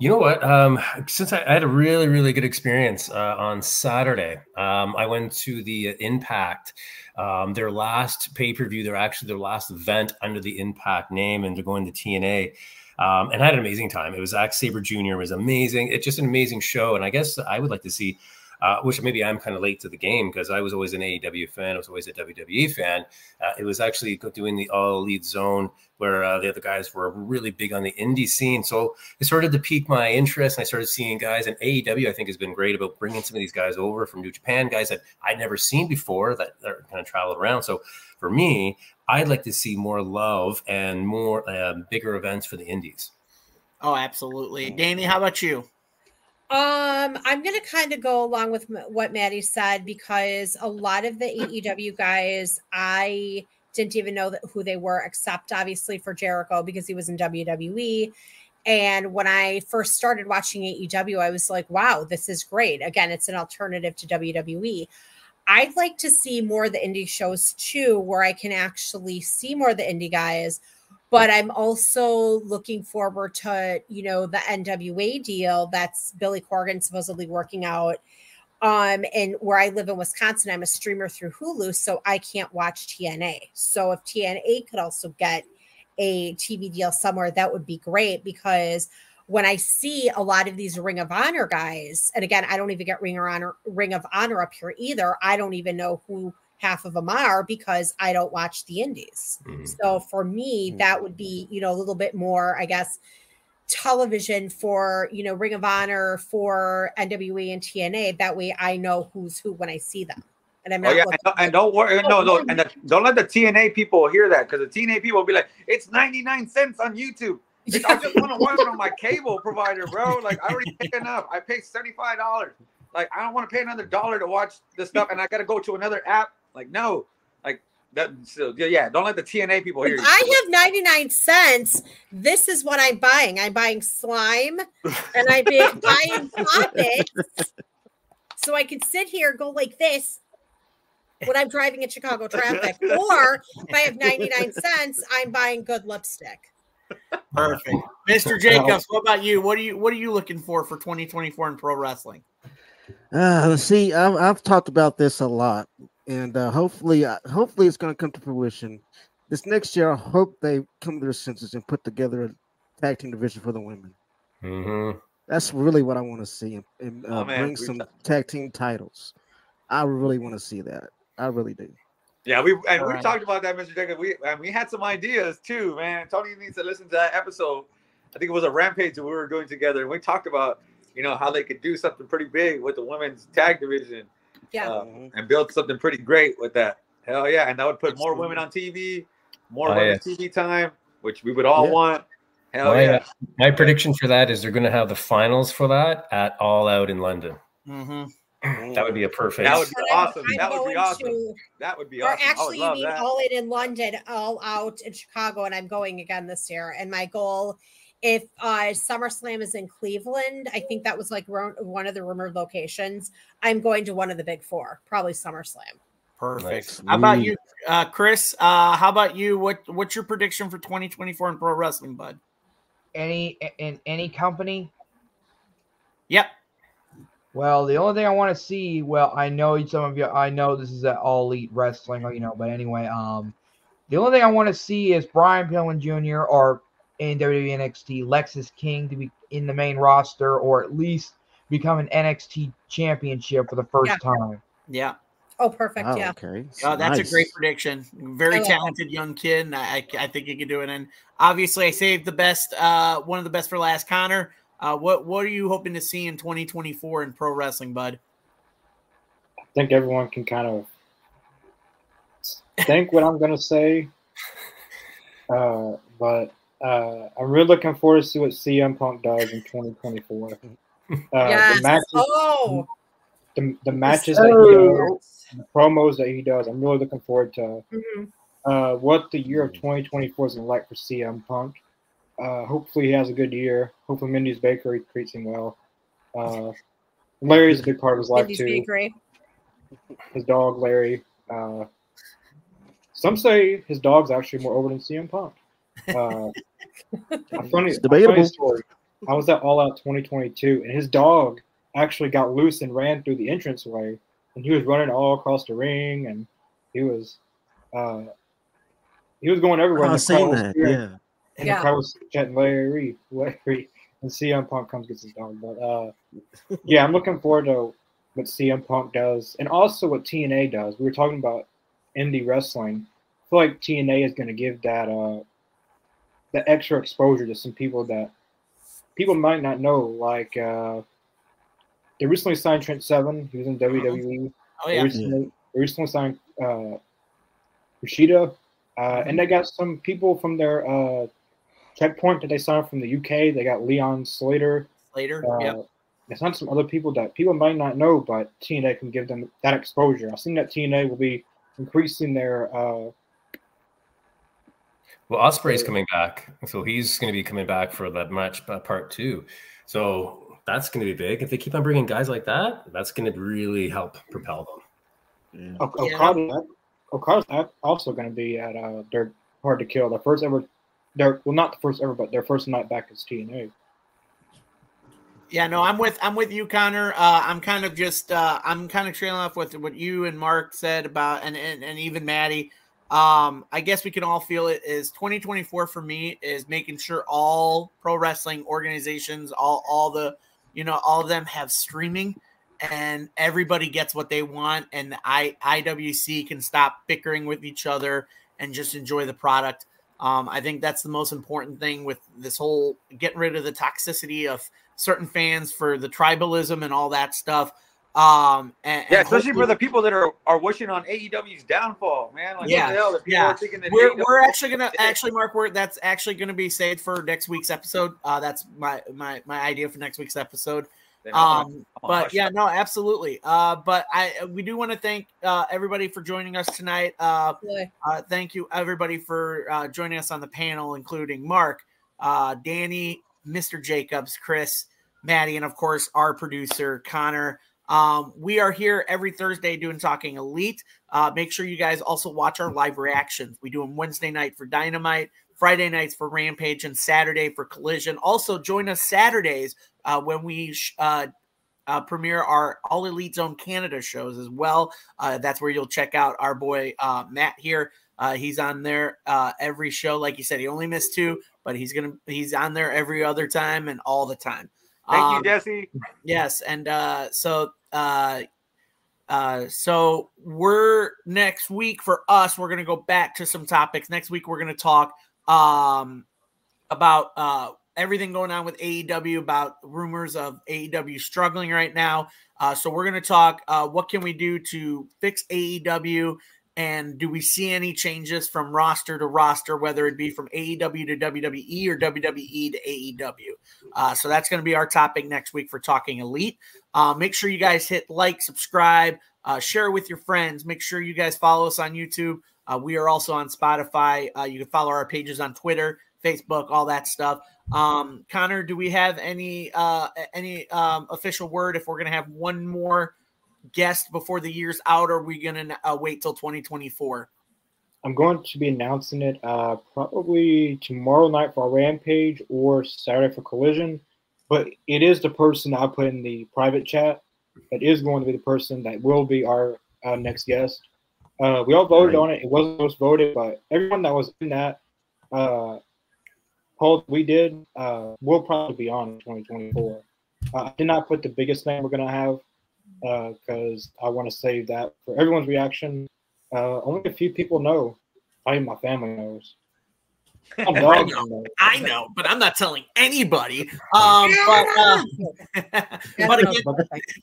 You know what? Um, since I, I had a really, really good experience uh, on Saturday, um, I went to the Impact, um, their last pay per view. They're actually their last event under the Impact name, and they're going to TNA. Um, and I had an amazing time. It was Zack Sabre Jr. was amazing. It's just an amazing show, and I guess I would like to see. Uh, which maybe I'm kind of late to the game because I was always an AEW fan. I was always a WWE fan. Uh, it was actually doing the All Elite Zone where uh, the other guys were really big on the indie scene. So it started to pique my interest, and I started seeing guys. And AEW, I think, has been great about bringing some of these guys over from New Japan, guys that I'd never seen before that are kind of traveled around. So for me, I'd like to see more love and more um, bigger events for the indies. Oh, absolutely. Danny, how about you? Um, I'm gonna kind of go along with what Maddie said because a lot of the AEW guys, I didn't even know that who they were, except obviously for Jericho because he was in WWE. And when I first started watching AEW, I was like, wow, this is great. Again, it's an alternative to WWE. I'd like to see more of the indie shows too, where I can actually see more of the indie guys. But I'm also looking forward to, you know, the NWA deal that's Billy Corgan supposedly working out. Um, and where I live in Wisconsin, I'm a streamer through Hulu, so I can't watch TNA. So if TNA could also get a TV deal somewhere, that would be great because when I see a lot of these Ring of Honor guys, and again, I don't even get Ring of Honor, Ring of Honor up here either. I don't even know who half of them are because I don't watch the indies. Mm-hmm. So for me, mm-hmm. that would be, you know, a little bit more, I guess, television for, you know, Ring of Honor for NWA and TNA. That way I know who's who when I see them. And I'm Oh not yeah, and, don't- and don't worry, oh, no, no, and the, don't let the TNA people hear that because the TNA people will be like, "It's ninety nine cents on YouTube." [LAUGHS] I just want to watch it on my cable provider, bro. Like I already pay enough. I five dollars. Like I don't want to pay another dollar to watch this stuff, and I got to go to another app. Like no, like that. So yeah, yeah, don't let the TNA people hear If you. I have 99 cents. This is what I'm buying. I'm buying slime and I'm be- [LAUGHS] buying puppets. So I can sit here, go like this when I'm driving in Chicago traffic. Or if I have 99 cents, I'm buying good lipstick. Perfect. Mr. Jacobs, what about you? What are you what are you looking for for 2024 in pro wrestling? Uh, see, I've, I've talked about this a lot, and uh, hopefully, uh, hopefully, it's going to come to fruition. This next year, I hope they come to their senses and put together a tag team division for the women. Mm-hmm. That's really what I want to see, and, and uh, Oh, man, bring some done- tag team titles. I really want to see that. I really do. Yeah, we and we Alright. talked about that, Mr. Jacob. We and we had some ideas too, man. Tony needs to listen to that episode. I think it was a rampage that we were doing together, and we talked about you know how they could do something pretty big with the women's tag division Yeah. uh, and build something pretty great with that. Hell yeah, and that would put more women on TV, more Oh, women's yes. TV time, which we would all Yeah. want. Hell my, yeah. uh, my prediction for that is they're going to have the finals for that at All Out in London. Mm-hmm. That would be a perfect. That would be I'm- awesome. I'm That would be awesome. to- That would be or awesome. I would actually, you love mean that. all in in London, all out in Chicago, and I'm going again this year. And my goal if uh, SummerSlam is in Cleveland, I think that was like ro- one of the rumored locations. I'm going to one of the big four, probably SummerSlam. Perfect. How about you, uh, Chris? Uh, how about you? What What's your prediction for 2024 in pro wrestling, bud? Any in any company? Yep. Well, the only thing I want to see, well, I know some of you, I know this is at All Elite Wrestling, you know, but anyway, um, the only thing I want to see is Brian Pillman Jr. or in WWE NXT, Lexis King to be in the main roster or at least become an NXT championship for the first Yeah. time. Yeah. Oh, perfect. Oh, yeah. okay. Oh, that's a great prediction. Very I love it. talented young kid. And I, I I think he can do it. And obviously, I saved the best, uh, one of the best for last. Connor, uh, what what are you hoping to see in 2024 in pro wrestling, bud? I think everyone can kind of think what I'm going to say. [LAUGHS] Uh, but uh, I'm really looking forward to see what CM Punk does in 2024. [LAUGHS] Uh, yes. The matches, oh, the, the matches that he does, the promos that he does, I'm really looking forward to mhm. uh, what the year of 2024 is going to like for CM Punk. Uh, hopefully, he has a good year. Hopefully, Mindy's Bakery treats him well. Uh, Larry's a big part of his life Mindy's too. Bakery. His dog Larry. Uh, some say his dog's actually more over than CM Punk. [LAUGHS] A funny, It's a debatable. funny story. I was at All Out 2022, and his dog actually got loose and ran through the entranceway, and he was running all across the ring, and he was, uh, he was going everywhere. I and was the crowd saying that. cheering, Yeah. and Yeah. the crowd was chanting Larry, Larry, and CM Punk comes gets his dog. But uh, yeah, I'm looking forward to what CM Punk does, and also what TNA does. We were talking about indie wrestling. I feel like TNA is going to give that uh, that extra exposure to some people that people might not know. Like uh, they recently signed Trent Seven. He was in WWE. Oh They yeah. recently, they recently signed uh, Rashida, uh, and they got some people from their uh, checkpoint that they signed from the UK. They got Leon Slater. Later. Uh, yep. They signed some other people that people might not know, but TNA can give them that exposure. I think that TNA will be increasing their. Uh, Well, Ospreay's coming back, so he's going to be coming back for that match uh, part two. So that's going to be big. If they keep on bringing guys like that, that's going to really help propel them. O- Yeah. Okada, Okada's also going to be at uh, their Hard to Kill, their first ever, their well not the first ever, but their first night back as TNA. Yeah, no, I'm with I'm with you, Connor. Uh, I'm kind of just uh, I'm kind of trailing off with what you and Mark said about and and, and even Maddie. Um, I guess we can all feel it is 2024 for me is making sure all pro wrestling organizations, all all the you know, all of them have streaming and everybody gets what they want and I IWC can stop bickering with each other and just enjoy the product. Um, I think that's the most important thing with this whole getting rid of the toxicity of certain fans for the tribalism and all that stuff. Um, and, Yeah, and especially for the people that are, are wishing on AEW's downfall, man. Like, yeah, what the hell? The yeah. are we're, AEW we're actually gonna actually mark where that's actually gonna be saved for next week's episode. Uh, that's my my my idea for next week's episode. Then I'm gonna- Um, I'm gonna but yeah, no, absolutely. Uh, but I we do want to thank uh everybody for joining us tonight. Uh, Really. uh, thank you everybody for uh, joining us on the panel, including Mark, uh, Danny, Mr. Jacobs, Chris, Maddie, and of course our producer Connor. Um, we are here every Thursday doing Talking Elite. Uh, make sure you guys also watch our live reactions. We do them Wednesday night for Dynamite, Friday nights for Rampage, and Saturday for Collision. Also, join us Saturdays uh, when we sh- uh, uh, premiere our All Elite Zone Canada shows as well. Uh, that's where you'll check out our boy uh, Matt here. Uh, he's on there uh, every show. Like you said, he only missed two, but he's gonna he's on there every other time and all the time. Thank Um, you, Jesse. Yes, and uh, so uh, uh, so we're next week for us. We're gonna go back to some topics. Next week we're gonna talk um, about uh, everything going on with AEW, about rumors of AEW struggling right now. Uh, so we're gonna talk uh, what can we do to fix AEW. And do we see any changes from roster to roster, whether it be from AEW to WWE or WWE to AEW? Uh, so that's going to be our topic next week for Talking Elite. Uh, make sure you guys hit like, subscribe, uh, share with your friends. Make sure you guys follow us on YouTube. Uh, we are also on Spotify. Uh, you can follow our pages on Twitter, Facebook, all that stuff. Um, Connor, do we have any uh, any um, official word if we're gonna have one more guest before the year's out? Or are we gonna uh, wait till 2024? I'm going to be announcing it uh, probably tomorrow night for Rampage or Saturday for Collision. But it is the person I put in the private chat that is going to be the person that will be our uh, next guest. Uh, we all voted Right. on it. It wasn't most voted, but everyone that was in that uh, poll we did uh, will probably be on in 2024. Uh, I did not put the biggest thing we're going to have because I want to save that for everyone's reaction. Uh, only a few people know. I mean, my family knows. [LAUGHS] I know. I know, but I'm not telling anybody. [LAUGHS] Um, but, uh, [LAUGHS] but again,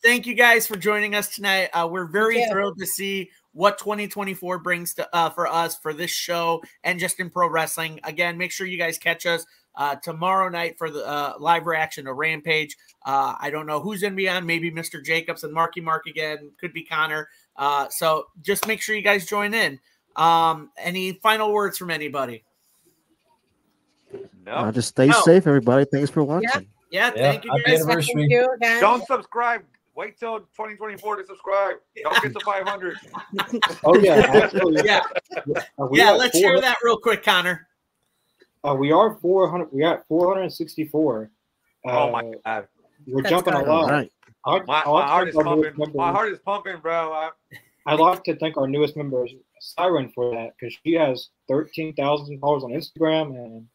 thank you guys for joining us tonight. Uh, we're very Thank you. thrilled to see what 2024 brings to uh, for us for this show and just in pro wrestling. Again, make sure you guys catch us uh, tomorrow night for the uh, live reaction to Rampage. Uh, I don't know who's going to be on. Maybe Mr. Jacobs and Marky Mark again. Could be Connor. Uh, so just make sure you guys join in. Um, any final words from anybody? Uh, just stay No. safe, everybody. Thanks for watching. Yeah, Yeah, thank you happy guys. anniversary. Thank you again. Don't subscribe. Wait till 2024 to subscribe. Don't get to [LAUGHS] 500. Oh yeah, [LAUGHS] actually, Yeah, yeah. Let's four- hear that real quick, Connor. Uh, we are 400. We got 464. Uh, Oh my god. We're That's jumping a lot. All right. I, My, my heart is pumping. My heart is pumping, bro. I, I'd like to thank our newest member, Siren, for that because she has 13,000 followers on Instagram and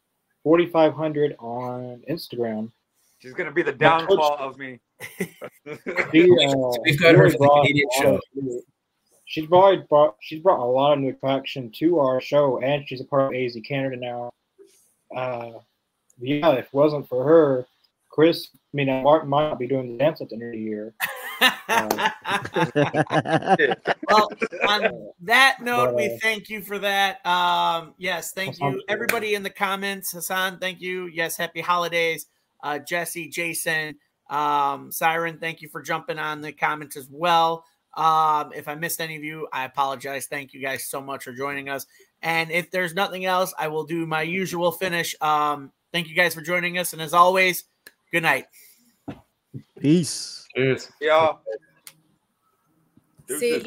4,500 on Instagram. she's gonna be the My coach- downfall of me. [LAUGHS] She, uh, We've got her for the brought Canadian a new- She's brought, brought she's brought a lot of new attraction to our show, and she's a part of AZ Canada now. Uh, yeah, if it wasn't for her, Chris, I mean, Martin might not be doing the dance at the end of the year. [LAUGHS] well, on that note, we But, uh, thank you for that. Um, yes, thank you, everybody in the comments. Hassan, thank you. Yes, happy holidays. Uh, Jesse, Jason, um, Siren, thank you for jumping on the comments as well. Um, if I missed any of you, I apologize. Thank you guys so much for joining us. And if there's nothing else, I will do my usual finish. Um, thank you guys for joining us. And as always, good night. Peace. Cheers. Yeah. See,